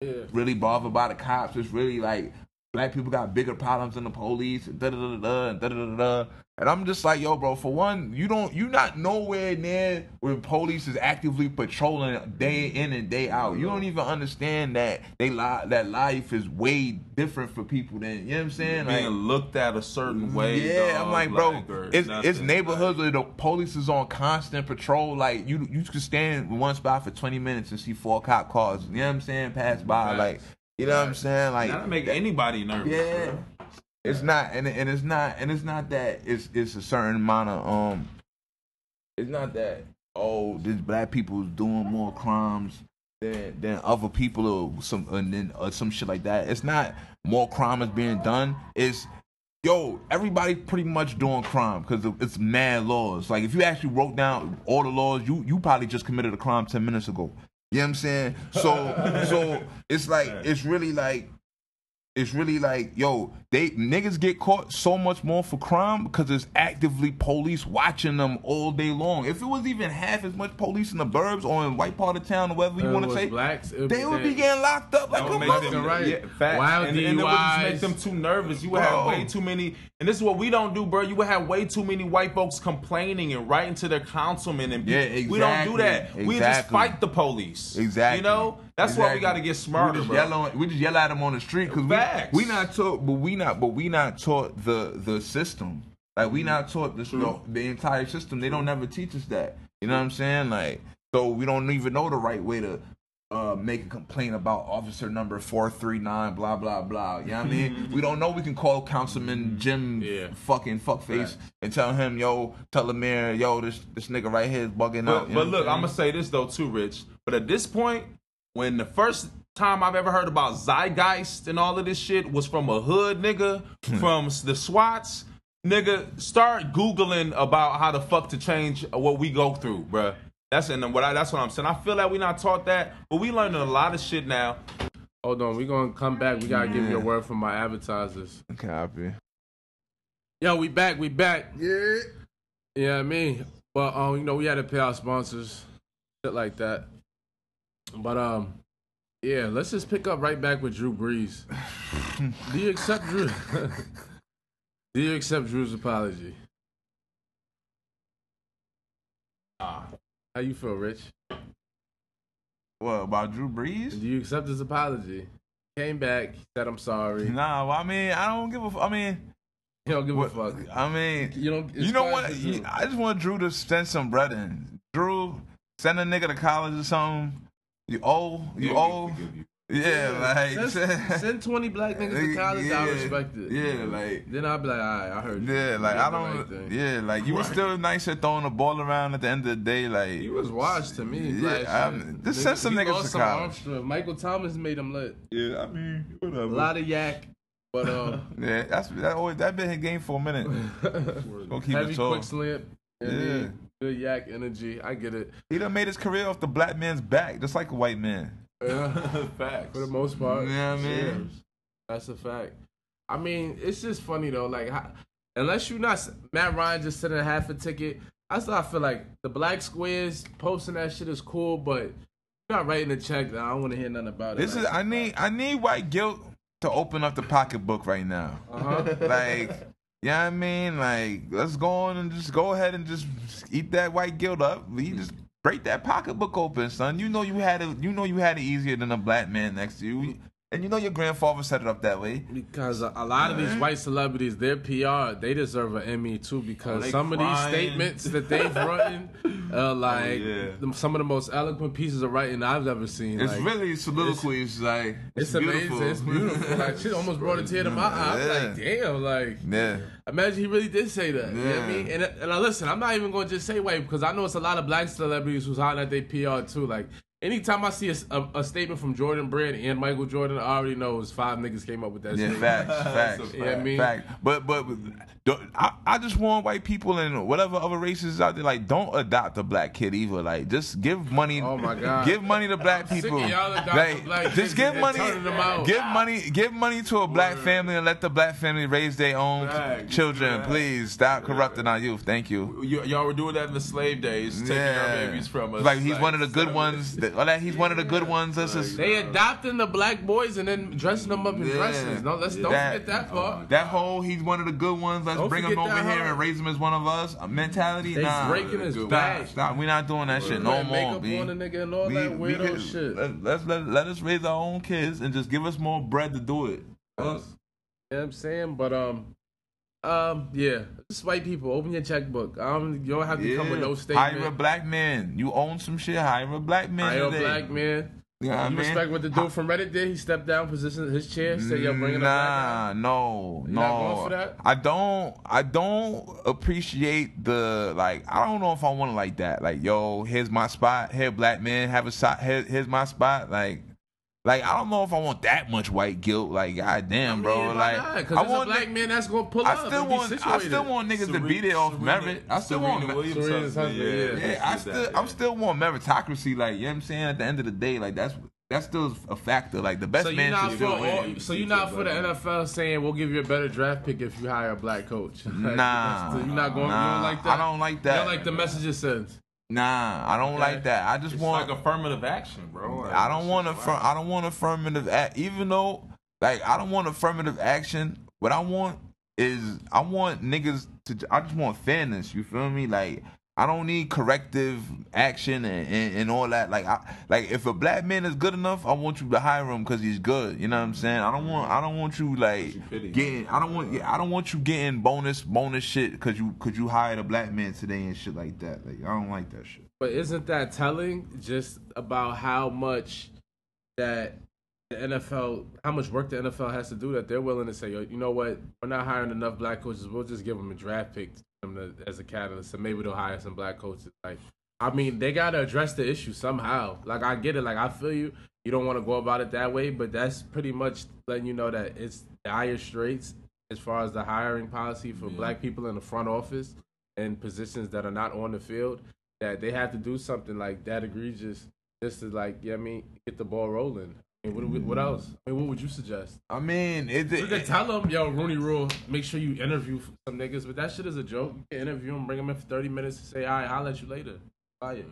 Yeah. really bothered by the cops. It's really like black people got bigger problems than the police. Da da da da da da da da. And I'm just like, yo, bro. For one, you don't, you not nowhere near where police is actively patrolling day in and day out. You don't even understand that they lie, that life is way different for people than you know what I'm saying. being Like, looked at a certain way. yeah, dog, I'm like, bro, like, it's nothing, it's neighborhoods like- where the police is on constant patrol. Like you you could stand in one spot for 20 minutes and see four cop cars. You know what I'm saying? Pass by, Facts. like you know what I'm saying? Like That'll make anybody nervous. yeah. bro. It's not, and and it's not, and it's not that it's it's a certain amount of um. It's not that oh, this black people is doing more crimes than than other people or some and then or some shit like that. It's not more crime is being done. It's yo, everybody pretty much doing crime because it's mad laws. Like if you actually wrote down all the laws, you you probably just committed a crime ten minutes ago. You know what I'm saying? So so it's like it's really like it's really like, yo, they niggas get caught so much more for crime because there's actively police watching them all day long. If it was even half as much police in the burbs or in white part of town or whatever you want to say, blacks, they be would be getting locked up like a would make mother. them right. Yeah, facts. Wild and, and it would just make them too nervous. You would Bro. have way too many, and this is what we don't do, bro. You would have way too many white folks complaining and writing to their councilmen, and Yeah, exactly. we don't do that. exactly. We just fight the police. Exactly. You know, That's why we got to get smarter, We just bro. yell on, we just yell at them on the street because we, we not taught, but we not, but we not taught the the system. Like we not taught the the, the entire system. They don't never teach us that. You know what I'm saying? Like so we don't even know the right way to uh, make a complaint about officer number four three nine. Blah blah blah. You know what I mean? we don't know we can call Councilman Jim Yeah. fucking fuckface and tell him yo, tell the mayor yo, this this nigga right here is bugging out. But, you but look, I'm gonna say this though too, Rich. But at this point, when the first time I've ever heard about Zeitgeist and all of this shit was from a hood nigga Hmm. from the SWATs, nigga, start googling about how the fuck to change what we go through, bruh. That's and what I, that's what I'm saying. I feel like we not taught that, but we learning a lot of shit now. Hold on, we gonna come back. We gotta give you a word from my advertisers. Copy. Yo, we back, we back. Yeah. Yeah, I mean, but um, you know, we had to pay our sponsors, shit like that. But um, yeah, let's just pick up right back with Drew Brees. Do you accept Drew? Do you accept Drew's apology? Ah. How you feel, Rich? What about Drew Brees? Do you accept his apology? Came back, said I'm sorry. Nah, well, I mean, I don't give a. f- I mean, You don't give what, a fuck. I mean, You don't. you know what? I just want Drew to send some bread in. Drew, send a nigga to college or something. You owe, you owe. Yeah, like Send, send 20 black niggas to college, I respect it. Yeah, like. Then I'll be like, all right, I heard you. Yeah, like You I did the right don't. thing. Yeah, like you were still nice at throwing the ball around at the end of the day. Like He was washed to me. Yeah, last I'm- just send some niggas to college. arm. Michael Thomas made him lit. yeah, I mean whatever. A lot of yak, but um, yeah, that's that always that been his game for a minute. Gonna keep heavy it tall. quick slip. Yeah. mean, good yak energy. I get it. He done made his career off the black man's back, just like a white man. Yeah, Facts. for the most part. Yeah, man. Yeah, That's a fact. I mean, it's just funny though. Like, how, unless you're not Matt Ryan just sending a half a ticket, I still feel like the black squares posting that shit is cool, but you're not writing a check. I don't want to hear nothing about it. This is I need I need white guilt to open up the pocketbook right now. uh-huh. Like, yeah, I mean, like, let's go on and just go ahead and just eat that white guilt up. You just break that pocketbook open, son. You know you had it. You know you had it easier than a black man next to you, and you know your grandfather set it up that way. Because a, a lot of these white celebrities, their PR, they deserve an Emmy too. Because Oh, some of these statements that they've written, uh, like yeah. some of the most eloquent pieces of writing I've ever seen. It's like, really soliloquies. like It's, it's, amazing. beautiful. It's beautiful. like shit almost brought a tear to my eye. I'm like, damn, like yeah. imagine he really did say that. You know what I Yeah. mean? And and I listen, I'm not even gonna just say white because I know it's a lot of black celebrities who's hiding at their PR too. Like anytime I see a, a, a statement from Jordan Brand and Michael Jordan, I already know it's five niggas came up with that Yeah, statement. facts, facts. A Yeah, I mean, Fact. But but I, I just want white people and whatever other races out there like don't adopt a black kid either. Like just give money. Oh, my God. Give money to black people. Like, black just give money. Give money. Give money to a black family and let the black family raise their own Facts, children. facts. Please stop corrupting our youth. Thank you. Y- y'all were doing that in the slave days, taking our babies from us. Like he's one of the good ones. That, well, that he's one of the good ones. That's just, They adopting the black boys and then dressing them up in Yeah. dresses. No, let's don't That- forget that part. that whole he's one of the good ones. Let's Don't bring him over here and raise him as one of us. A mentality. They nah. breaking his Stop, back. Stop. We're not doing that shit no more, makeup B. on the nigga and all that weirdo could- shit. Let, let's let, let us raise our own kids and just give us more bread to do it. You know what I'm saying? But um um yeah. Just white people, open your checkbook. Um you don't have to come with no statement. Hire a black man. You own some shit. Hire a black man. Hire a today. black man. You know what I You mean? respect what the dude from Reddit did? He stepped down, positioned his chair, said, "Yo, a black Nah, no, You no. not going for that? I don't. I don't appreciate the like. I don't know if I want to like that. Like, yo, here's my spot. Here, black man, have a spot. Here, here's my spot. Like, like I don't know if I want that much white guilt. Like, goddamn, bro. like, because I there's a want. black man that's gonna pull I up. still and be want. I still want niggas to be there off merit. I still want. Williams' Serena's husband, husband, yeah. Yeah, I still, that, I'm still want meritocracy. Like, you know what I'm saying? At the end of the day, like that's that's still a factor. Like the best So man should still win. so you're not for the NFL saying we'll give you a better draft pick if you hire a black coach. Like, Nah, you're not going. nah, you don't like that. I don't like You that. don't like the message it sends. Nah, I don't Okay. like that. I just It's want. like affirmative action, bro. Like, I don't want shit, affirm. I don't want affirmative. Act, even though, like, I don't want affirmative action. What I want is, I want niggas to. I just want fairness. You feel me? Like, I don't need corrective action and, and, and all that. Like, I, like if a black man is good enough, I want you to hire him because he's good. You know what I'm saying? I don't want, I don't want you like You getting, I don't want, yeah, I don't want you getting bonus, bonus shit because you, cause you hired a black man today and shit like that. Like, I don't like that shit. But isn't that telling just about how much that the NFL, how much work the NFL has to do that they're willing to say, Yo, you know what, we're not hiring enough black coaches. We'll just give them a draft pick them to, as a catalyst, and maybe they'll hire some black coaches. Like, I mean, they got to address the issue somehow. Like, I get it. Like, I feel you. You don't want to go about it that way, but that's pretty much letting you know that it's dire straits as far as the hiring policy for black people in the front office and positions that are not on the field. That they have to do something like that egregious just to like, yeah, I mean, get the ball rolling. What, what- what else? I mean, what would you suggest? I mean, it, You can tell them, yo, Rooney Rule, make sure you interview some niggas, but that shit is a joke. You can interview them, bring them in for 30 minutes, and say, all right, I'll let you later. It.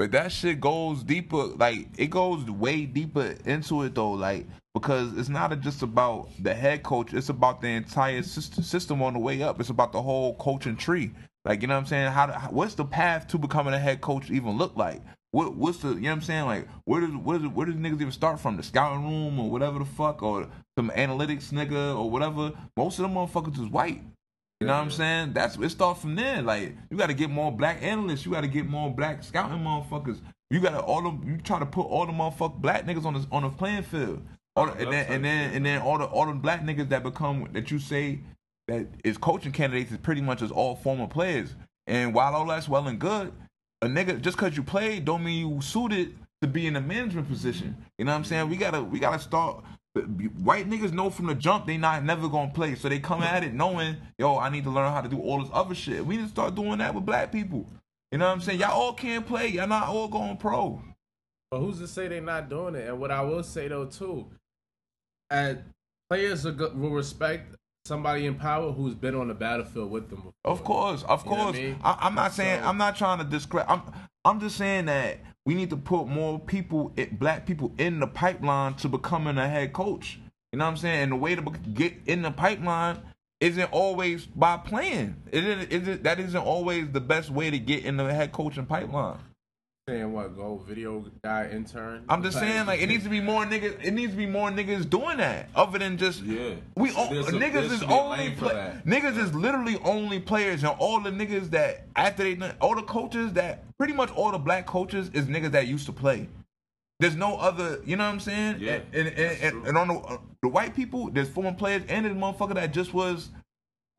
But that shit goes deeper, like it goes way deeper into it though, like because it's not just about the head coach; it's about the entire system, on the way up. It's about the whole coaching tree. Like you know what I'm saying? How, how what's the path to becoming a head coach even look like? What what's the you know what I'm saying? Like where does where does where does niggas even start from? The scouting room or whatever the fuck or some analytics nigga or whatever. Most of them motherfuckers is white. You know what I'm saying? That's it starts from there. Like you got to get more black analysts. You got to get more black scouting motherfuckers. You got to all them. You try to put all the motherfuck black niggas on the on the playing field. All the, and then and then and then all the all the black niggas that become that you say that is coaching candidates is pretty much as all former players. And while all that's well and good, a nigga just cause you played don't mean you suited to be in a management position. You know what I'm saying? We gotta we gotta start. White niggas know from the jump they not never gonna play, so they come at it knowing, yo, I need to learn how to do all this other shit. We need to start doing that with black people. You know what I'm saying? Y'all all can't play. Y'all not all going pro. But who's to say they're not doing it? And what I will say though too, uh, players will respect somebody in power who's been on the battlefield with them. Before. Of course, of You I course. I, am not saying So- I'm not trying to discredit. I'm I'm just saying that we need to put more people, eh, black people, in the pipeline to becoming a head coach. You know what I'm saying? And the way to get in the pipeline isn't always by playing. It isn't, isn't that isn't always the best way to get in the head coaching pipeline. Saying what? Go video guy intern. I'm just saying, like, it needs to be more niggas. It needs to be more niggas doing that, other than just Yeah. We all, there's a- niggas is should be a only play, niggas is literally only players, and all the niggas that after they done- all the coaches that pretty much all the black coaches is niggas that used to play. There's no other, you know what I'm saying? Yeah, and and, and, and on the, uh, the white people, there's former players and the motherfucker that just was,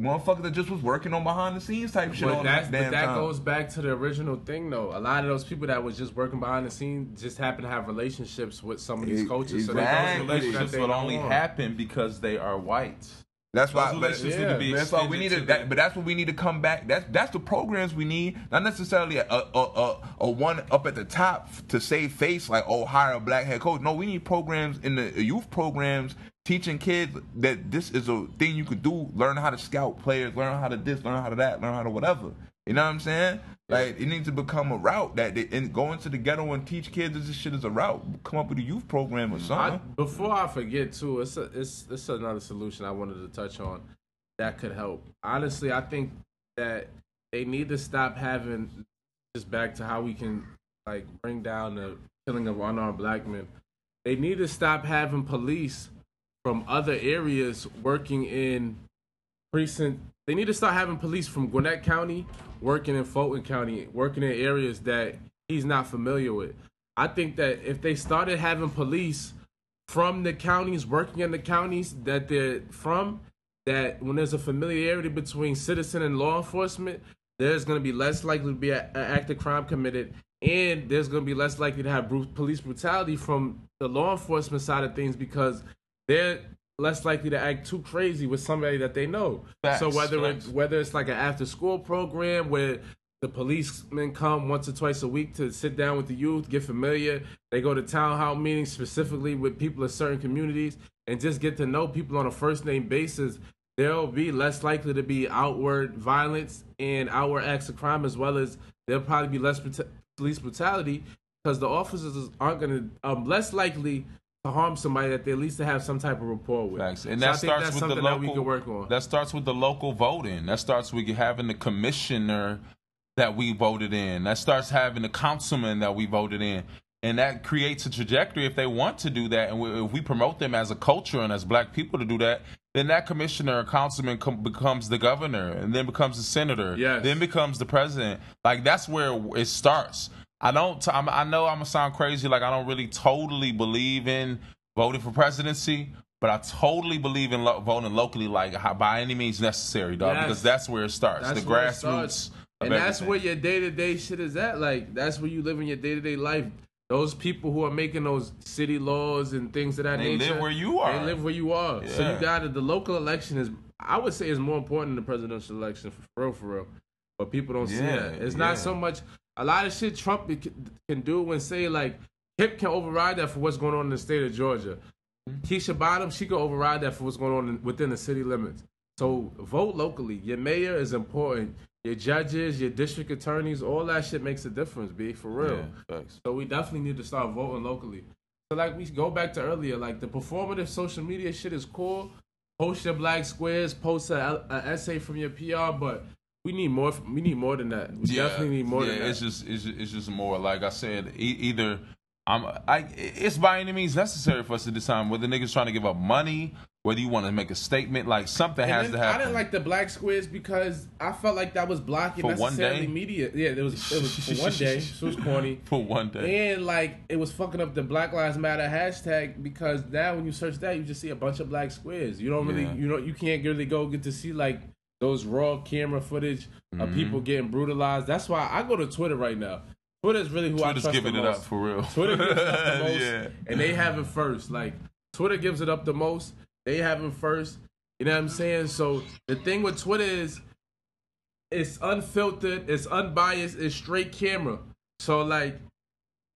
motherfucker that just was working on behind the scenes type shit. But, the but that goes back to the original thing, though. A lot of those people that was just working behind the scenes just happen to have relationships with some of these coaches. So exactly. they Those relationships would only happen because they are white. That's why, but, relationships need to be that's why we need to. That, but that's what we need to come back. That's that's the programs we need, not necessarily a a, a a one up at the top to save face like oh hire a black head coach. No, we need programs in the youth programs teaching kids that this is a thing you can do. Learn how to scout players. Learn how to this. Learn how to that. Learn how to whatever. You know what I'm saying? Like it needs to become a route that they, and go into the ghetto and teach kids this shit is a route. Come up with a youth program or I, something. before I forget too, it's a, it's it's another solution I wanted to touch on that could help. Honestly, I think that they need to stop having just back to how we can like bring down the killing of unarmed black men. They need to stop having police from other areas working in precinct. They need to start having police from Gwinnett County working in Fulton County, working in areas that he's not familiar with. I think that if they started having police from the counties, working in the counties that they're from, that when there's a familiarity between citizen and law enforcement, there's going to be less likely to be an act of crime committed, and there's going to be less likely to have police brutality from the law enforcement side of things because they're less likely to act too crazy with somebody that they know. Facts, so whether it's whether it's like an after school program where the policemen come once or twice a week to sit down with the youth, get familiar. They go to town hall meetings specifically with people in certain communities and just get to know people on a first name basis. There'll be less likely to be outward violence and outward acts of crime, as well as there'll probably be less police brutality because the officers aren't going to, um, less likely to harm somebody that they at least have some type of rapport with. Facts. And So I that think starts that's with the something local. that we can work on. That starts with the local voting. That starts with having the commissioner that we voted in. That starts having the councilman that we voted in. And that creates a trajectory if they want to do that. And we, if we promote them as a culture and as black people to do that, then that commissioner or councilman com- becomes the governor and then becomes the senator, Yes. then becomes the president. Like that's where it starts. I don't. I'm, I know I'm gonna sound crazy. Like I don't really totally believe in voting for presidency, but I totally believe in lo- voting locally, like how, by any means necessary, dog. Yes. Because that's where it starts. That's the grassroots. starts. and that's where your day to day shit is at. Like that's where you live in your day to day life. Those people who are making those city laws and things of that They nature, live where you are. They live where you are. So you got it. The local election is, I would say, is more important than the presidential election for real, for real. But people don't see Yeah, that. It's yeah. not so much. A lot of shit Trump can can do and say like Hip can override that for what's going on in the state of Georgia. Mm-hmm. Keisha Bottoms, she can override that for what's going on in, within the city limits. So vote locally. Your mayor is important. Your judges, your district attorneys, all that shit makes a difference, be for real. Yeah. So we definitely need to start voting locally. So like we go back to earlier, like the performative social media shit is cool. Post your black squares, post a, a essay from your PR, but we need more. We need more than that. We definitely need more yeah, than that. it's just it's just, it's just more like I said. E- either I'm I it's by any means necessary for us to decide whether niggas trying to give up money, whether you want to make a statement, like something And has to happen. I didn't like the black squares because I felt like that was blocking For one necessarily day? media. Yeah, it was it was for one day. So it was corny. for one day. And like it was fucking up the Black Lives Matter hashtag because now when you search that, you just see a bunch of black squares. You don't really, Yeah. you know, you can't really go get to see like those raw camera footage Mm-hmm. of people getting brutalized. That's why I go to Twitter right now. Twitter's really who Twitter's I trust giving the it up for real. Twitter gives it up the most, yeah. and they have it first. Like Twitter gives it up the most, they have it first. You know what I'm saying? So the thing with Twitter is, it's unfiltered, it's unbiased, it's straight camera. So like,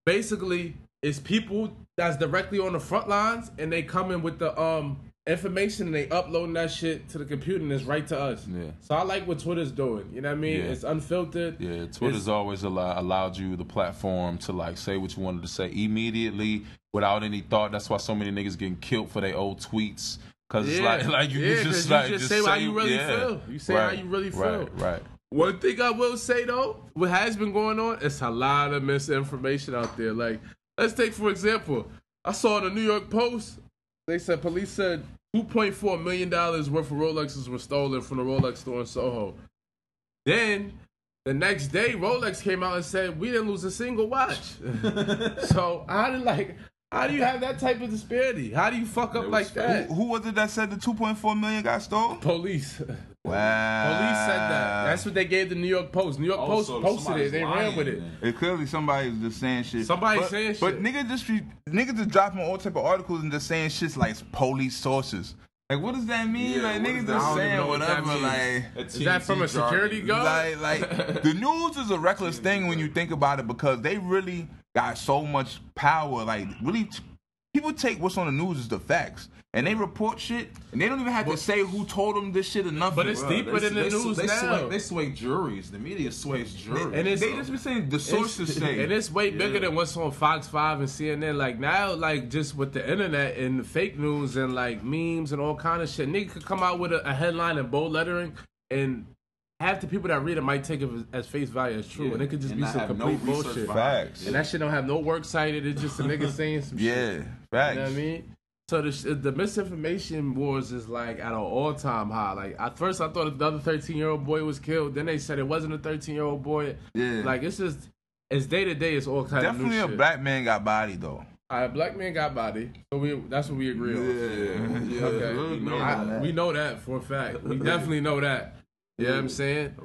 basically, it's people that's directly on the front lines, and they come in with the um information and they uploading that shit to the computer and it's right to us. Yeah. So I like what Twitter's doing. You know what I mean? Yeah. It's unfiltered. Yeah, Twitter's always allow, allowed you the platform to like say what you wanted to say immediately without any thought. That's why so many niggas getting killed for their old tweets. Cause it's like, like you Yeah, just you like just say how you really yeah. feel. You say how you really feel. Right, right. One thing I will say though, what has been going on, it's a lot of misinformation out there. Like, let's take for example, I saw in the New York Post, they said police said 2.4 million dollars worth of Rolexes were stolen from the Rolex store in Soho. Then the next day, Rolex came out and said we didn't lose a single watch. so how do like how do you have that type of disparity? How do you fuck up like that? Who, who was it that said the 2.4 million got stolen? Police. Wow. Police said that. That's what they gave the New York Post. New York Oh, Post so posted it. They lying ran with it. then. It clearly somebody's just saying shit. Somebody but, saying But shit. But niggas just niggas just dropping all type of articles and just saying shit like police sources. Like what does that mean? Yeah, like niggas does that- just saying know what whatever. Like Is that from a security guard? like like the news is a reckless thing when you think about it because they really got so much power. Like really, t- people take what's on the news as the facts. And they report shit, and they don't even have to say who told them this shit or nothing. But it's Bruh, deeper they- than the they- news they now. Sway, they sway juries. The media sways juries. And it's- they just be saying the sources say. and it's way bigger than what's on Fox Five and CNN. Like now, like just with the internet and the fake news and like memes and all kind of shit, nigga could come out with a, a headline in bold lettering, and half the people that read it might take it as, as face value as true, Yeah, and it could just and be not some have no complete bullshit. behind Facts. And that shit don't have no work cited. It's just a nigga saying some shit. yeah, facts. You know what I mean? So the, the misinformation wars is like at an all time high. Like at first I thought the other thirteen year old boy was killed. Then they said it wasn't a thirteen year old boy. Yeah. Like it's just it's day to day. It's all kind Definitely of Definitely a shit. black man got body though. All right, black man got body. So we that's what we agree on. yeah, Okay, we know I- we know that for a fact. We definitely know that. You know what I'm saying?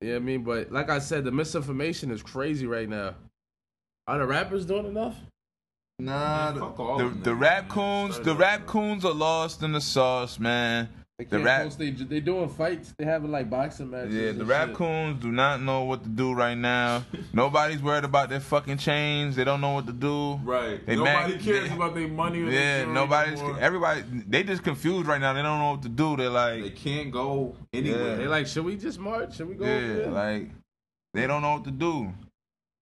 Yeah, I mean, but like I said, the misinformation is crazy right now. Are the rappers doing enough? Nah, Fuck all the, of them the niggas, rap coons, the rap coons are lost in the sauce, man. They The can't rap- post. They they doing fights. They having like boxing matches. Yeah, the shit. rap coons do not know what to do right now. Nobody's worried about their fucking chains. They don't know what to do. Right. They Nobody mad- cares they- about their money. Or Yeah, their nobody's. anymore. Everybody, they just confused right now. They don't know what to do. They're like. They can't go anywhere. They're like, should we just march? Should we go? yeah, there? like they don't know what to do.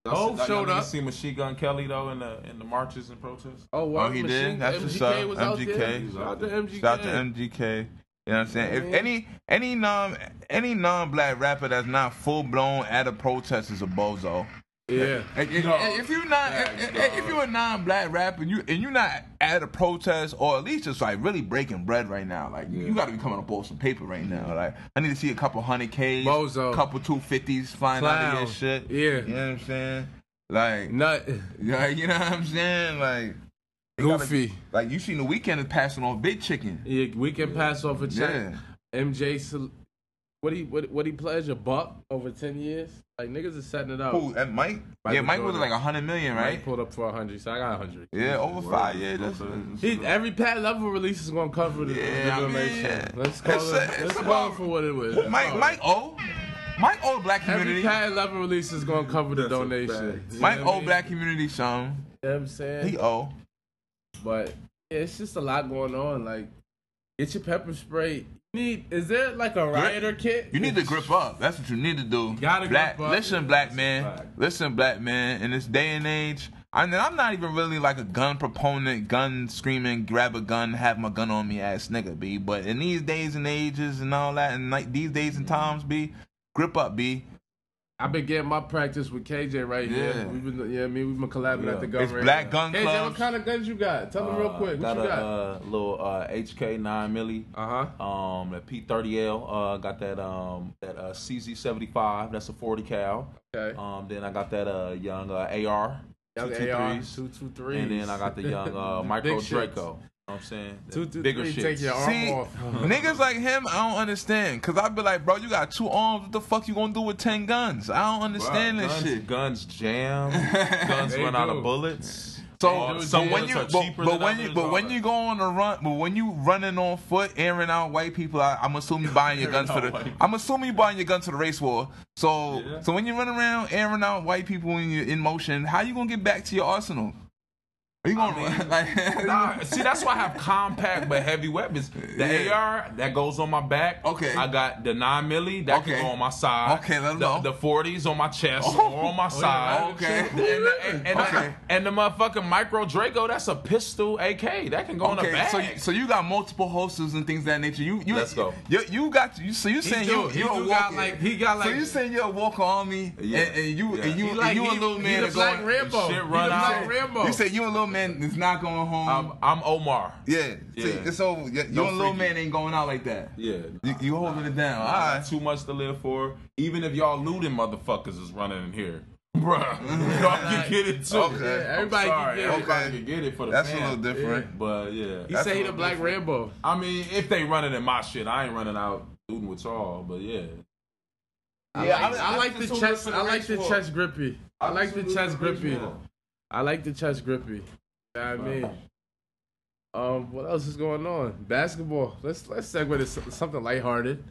Hov Y'all showed niggas up. See Machine Gun Kelly though in the in the marches and protests. Oh, Oh, wow, he Machine- did. That's what's MGK up. was out there. MGK. Shout out to MGK. Shout out to MGK. You know what I'm saying? If mm-hmm. any any non any non black rapper that's not full blown at a protest is a bozo. Yeah. If, if, No. if you're not, Facts, if, if you're a non-black rapper, and you and you're not at a protest, or at least just like really breaking bread right now, like you, Yeah. you got to be coming up with some paper right now. Like I need to see a couple hundred Ks, Bozo. couple two fifties flying out of your Clown. shit. Yeah. you know what I'm saying? Like, Nut. yeah, you know what I'm saying? Like, they gotta- Goofy. like you seen the Weeknd is passing off big chicken. Yeah, we can pass off a check. Yeah. MJ, what he what what he pledged a buck over ten years? Like niggas is setting it up. Who? That Mike? Michael yeah, Mike was like a hundred million, Mike right? pulled up for a hundred, so I got a hundred. Yeah, over five. Yeah, that's. He, every Pat level release is gonna cover the, Yeah, I mean, donation. yeah. Let's call It's it. a- it's let's call it for what it was. Mike, Mike O, Mike O, black community. Every community. Pat level release is gonna cover the That's donation. Mike know what I O, mean? black community, son. You know what I'm saying? He O. But it's just a lot going on. Like, get your pepper spray. You need is there like a rioter kit? You need to grip up. That's what you need to do. Gotta black, grip up. Listen, black man. fact. Listen, black man. In this day and age, I mean, I'm not even really like a gun proponent, gun screaming, grab a gun, have my gun on me ass nigga, b. But in these days and ages and all that, and like these days and mm-hmm. times, b, grip up, b. I've been getting my practice with KJ right Yeah. here. We've been, yeah, I mean, we've been collabing Yeah. at the gun It's range. black gun KJ, what kind of guns you got? Tell me real Uh, quick. What got you a got? uh, little uh, HK nine milli. Uh huh. Um, that P30L. Uh, got that um that uh, CZ75. That's a 40 cal. Okay. Um, then I got that uh young uh, AR. Young two, two, AR, threes. two. And then I got the young uh, Micro Draco. shits. Draco. You know what I'm saying? Two two bigger three. shit. Take your arm See, off. niggas like him, I don't understand. Cause I'd be like, bro, you got two arms. What the fuck you gonna do with ten guns? I don't understand this guns, shit. Guns jam. guns They run out of bullets. So, so when you, but, but when you, but when you go on a run, but when you running on foot, airing out white people, I, I'm assuming you buying your guns for the. I'm assuming you buying your guns for the race war. So, Yeah. so when you run around airing out white people when you're in motion, how you gonna get back to your arsenal? Are you gonna I mean, like? Nah, see, that's why I have compact but heavy weapons. The Yeah. AR that goes on my back. Okay. I got the nine milli that Okay. can go on my side. Okay, let the, know. The forties on my chest Oh. or on my yeah, side. okay. And the, and, and, Okay. and the motherfucking micro Draco, that's a pistol AK that can go in the Okay, back. so you, so you got multiple holsters and things of that nature. You you Let's go. You, you got you. So you saying do. you you got, like- he got, like. So you saying you're a walker army Yeah. and, and you Yeah. and you He and you he, a little he man the that Black. Rambo. shit run the out. You said you a little man that's not going home. I'm, I'm Omar. yeah. See, Yeah. so you, you No a little man ain't going out like that. Yeah. You, you holding it down. All I too much to live for. Even if y'all looting motherfuckers is running in here. Bruh. y'all can get it too. Okay. Yeah, everybody I'm can sorry, get it. everybody Okay. can get it for the That's a fam. little different. But yeah. He That's say he a the Black different. Rambo. I mean, if they running in my shit, I ain't running out looting with y'all. But yeah. I Yeah, like, I- I I like the tune in chest. for the I like the chest grippy. I like the chest grippy. I like the chest grippy. I mean? Um, what else is going on? Basketball. Let's let's segue to something lighthearted.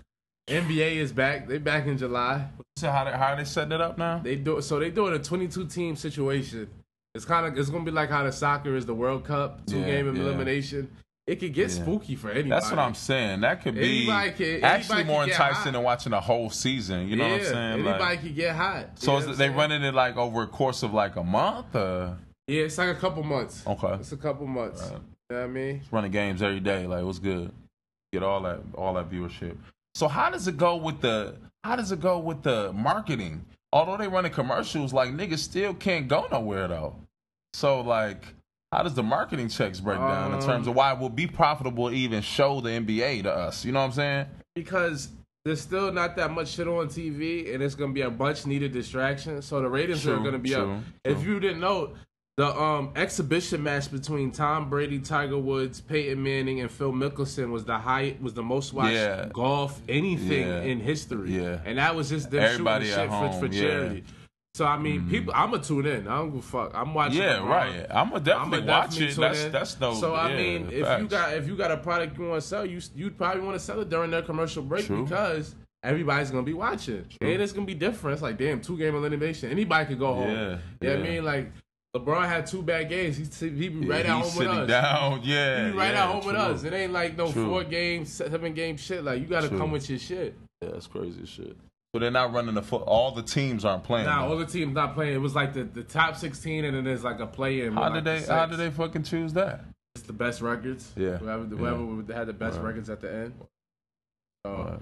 NBA is back. They back in July. So how they, how are they setting it up now? They do so they doing a 22 team situation. It's kind of it's gonna be like how the soccer is the World Cup, two Yeah, game yeah. elimination. It could get Yeah. spooky for anybody. That's what I'm saying. That could be Anybody can- actually more enticing than watching a whole season. You know what I'm saying? Like- Anybody could get hot. so is know it, what they running it like over a course of like a month? Or? Yeah, it's like a couple months. Okay. It's a couple months. Right. You know what I mean? running games every day. Like, what's good? Get all that, all that viewership. So how does it go with the? How does it go with the marketing? Although they running commercials, like niggas still can't go nowhere though. So like, how does the marketing checks break down in Um, terms of why it will be profitable to even show the NBA to us? You know what I'm saying? Because there's still not that much shit on TV, and it's gonna be a much needed distraction. So the ratings are gonna be true, up. If you didn't know, the um exhibition match between Tom Brady, Tiger Woods, Peyton Manning, and Phil Mickelson was the high was the most watched Yeah. golf anything Yeah. in history. Yeah. and that was just them Everybody shooting shit for, home, for yeah. charity. So I mean, people, I'm gonna tune in. I don't give a fuck. I'm watching. Yeah, LeBron. right. I'm gonna definitely I'ma watch definitely it. That's in. that's dope. So I mean, if you got if you got a product you want to sell, you you'd probably want to sell it during their commercial break True. because everybody's gonna be watching, and it's gonna be different. It's like damn, two game elimination. Anybody could go home. Yeah, you know what yeah. I mean? Like LeBron had two bad games. He he be right Yeah, he's home with us. down. Yeah, He be right yeah, at home with us. It ain't like no True. four game, seven game shit. Like you got to True. come with your shit. Yeah, that's crazy shit. So they're not running the foot. All the teams aren't playing. Nah, though. all the teams not playing. It was like the, the top 16, and then there's like a play in. how with, did they? the How did they fucking choose that? It's the best records. Yeah. Whoever, Yeah. had the best Right. records at the end. So Right. Uh,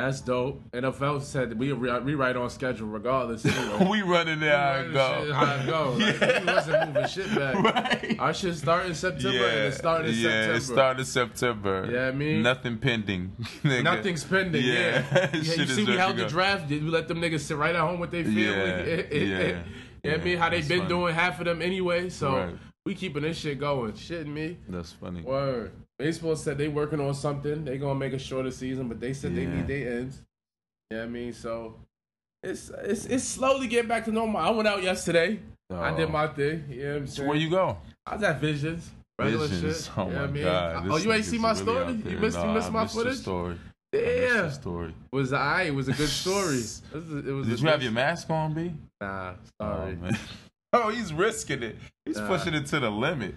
that's dope. NFL said we re- rewrite on schedule regardless. Anyway. we running there. How it go? How it go? Like, Yeah. we wasn't moving shit back. Right. Our shit start in September and it started in yeah, September. it started September. Yeah, I mean- nothing pending. Nothing's pending. Yeah. Yeah, yeah. You see, we held the draft. Did we let them niggas sit right at home with their family? Yeah, yeah, know I mean? How they been funny. doing half of them anyway. So Right. we keeping this shit going. Shitting me. That's funny. Word. Baseball said they working on something. They gonna make a shorter season, but they said they need their ends. Yeah, you know I mean, so it's it's it's slowly getting back to normal. I went out yesterday. I did Oh. my thing. You know I'm So saying? where you go? I was at Visions. Regular Visions. shit. Oh you know my I mean? god. Oh, you ain't see my really story? You missed you missed I my missed footage? story. Missed story. It was I. It was a good story. It was, a- it was Did you have your mask on, B? Nah, Oh, sorry. man. oh, he's risking it. He's Nah. pushing it to the limit.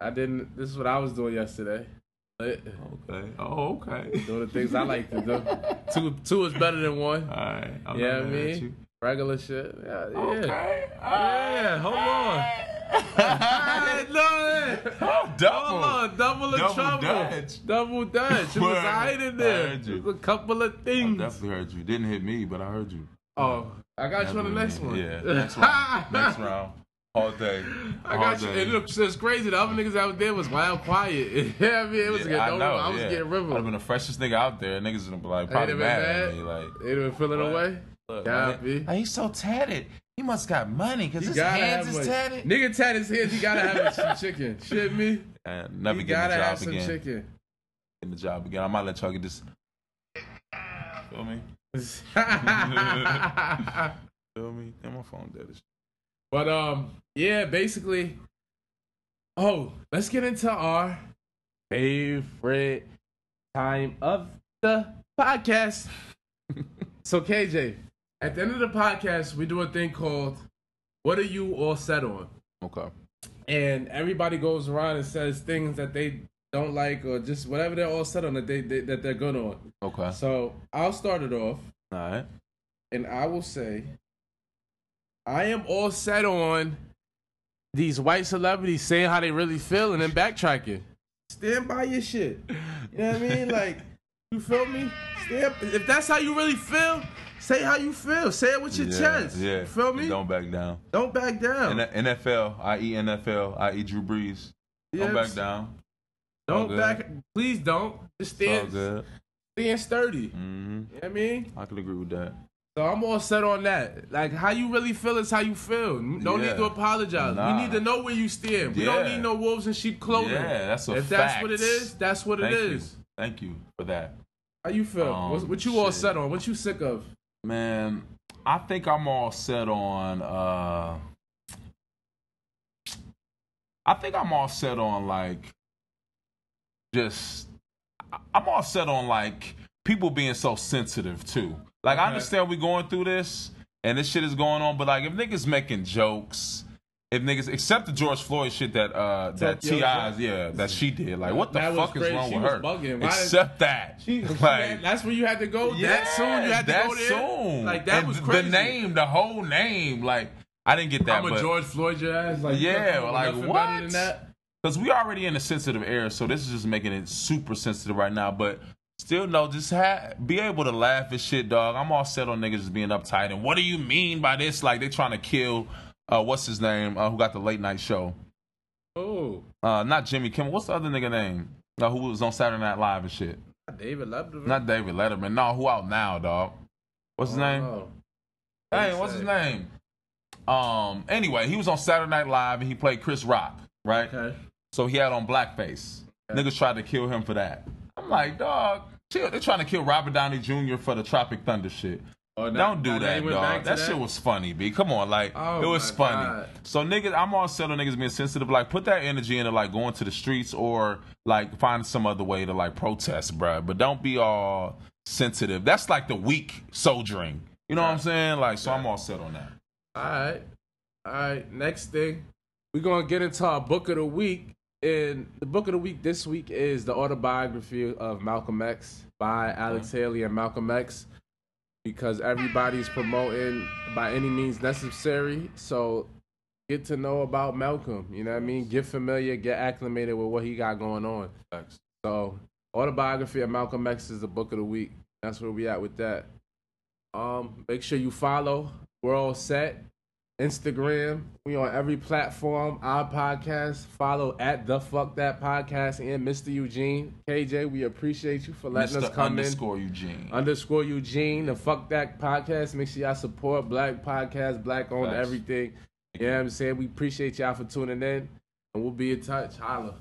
I didn't. This is what I was doing yesterday. Okay. Oh, okay. Doing the things I like to do. Two, two is better than one. All right. I'm Yeah, not mad me. at you. Regular shit. Yeah, yeah. Okay. Yeah, hold on. I it. Double. Hold on, double the Double trouble. dutch. Double dutch. It was Word. alright in I there. heard you. It was a couple of things. I definitely heard you. Didn't hit me, but I heard you. Oh, I got you on the next one. Yeah. Next round. next round. All day. I All got you. day. And it's crazy. The other niggas out there was wild quiet. yeah, I mean, it was Yeah, good. I know. I was yeah. getting I'd have been river. the freshest nigga out there. Niggas would be like probably been mad, at mad? me. Like, They been feeling What? away. look, Yeah, man, he's so tatted. He must got money because his hands is a- tatted. Nigga tat his hands. He gotta have some chicken. Shit me. And uh, never he gotta the have job some again. chicken. Getting the job again. I might let y'all get this. Feel me? Feel me? Damn, my phone dead. as shit. But um, yeah, basically. Oh, let's get into our favorite time of the podcast. so KJ, at the end of the podcast, we do a thing called "What are you all set on?" Okay. and everybody goes around and says things that they don't like or just whatever they're all set on that they, they that they're good on. Okay. So I'll start it off, All right. and I will say, I am all set on these white celebrities saying how they really feel and then backtracking. Stand by your shit. You know what I mean? Like, you feel me? Stand, if that's how you really feel, say how you feel. Say it with your yeah, chest. Yeah. You feel me? Don't back down. Don't back down. N- NFL, i.e. NFL, i.e. Drew Brees. Don't Yeah, back down. Don't back. Please don't. Just It's all stand, good. stand sturdy. hmm You know what I mean? I can agree with that. So I'm all set on that. Like how you really feel is how you feel. No Yeah. need to apologize. Nah. We need to know where you stand. We don't need no wolves in sheep clothing. Yeah, that's a fact. if that's what it is, that's what it is. Thank it you. is. Tall you for that. How you feel? Um, what, what you all set on? What you sick of? Man, I think I'm all set on uh I think I'm all set on like just I'm all set on like people being so sensitive too. Like I understand we going through this and this shit is going on, but like if niggas making jokes, if niggas except the George Floyd shit that uh that T.I.'s yeah, that she did. Like what the That fuck is crazy. wrong She with her? bugging. Why did- Except that. She, like that's where you had to go. that soon you had to that go there. soon. Like that And was crazy. The name, the whole name, like I didn't get that, I'm a but George Floyd your ass. Like Yeah, like, what? that. because we already in a sensitive era, so this is just making it super sensitive right now. But still, know just ha- be able to laugh at shit, dog. I'm all set on niggas just being uptight. And what do you mean by this? Like they trying to kill, uh, what's his name? Uh, who got the late night show? Oh, Uh, not Jimmy Kimmel. What's the other nigga name? Uh, who was on Saturday Night Live and shit? David Letterman. Not David Letterman. No, who out now, dog? What's his name? Oh. Hey, what's his name? Um. Anyway, he was on Saturday Night Live and he played Chris Rock, right? Okay. So he had on blackface. Niggas tried to kill him for that. I'm like, dog, chill. They're trying to kill Robert Downey Jr. for the Tropic Thunder shit. Oh, Don't do oh, now that, dog. to That, shit was funny, B. Come on, like Oh, it was funny. God. So niggas, I'm all set on niggas being sensitive. Like, put that energy into like going to the streets or like find some other way to like protest, bruh. But don't be all sensitive. That's like the weak soldiering. You know what I'm saying? Like, so I'm all set on that. All right. All right. Next thing, we're going to get into our book of the week. And the book of the week this week is the autobiography of Malcolm X by Alex Haley and Malcolm X. because everybody's promoting by any means necessary. So get to know about Malcolm. You know what I mean? Get familiar, get acclimated with what he got going on. So autobiography of Malcolm X is the book of the week. That's where we at with that. Um, make sure you follow. We're all set. Instagram. We on every platform. Our podcast. Follow at the fuck that podcast and Mr. Eugene. KJ, we appreciate you for letting us Mr. come in. underscore Eugene. Underscore Eugene. The fuck that podcast. Make sure y'all support Black Podcast, Black owned everything. You know what I'm saying? We appreciate y'all for tuning in. And we'll be in touch. Holla.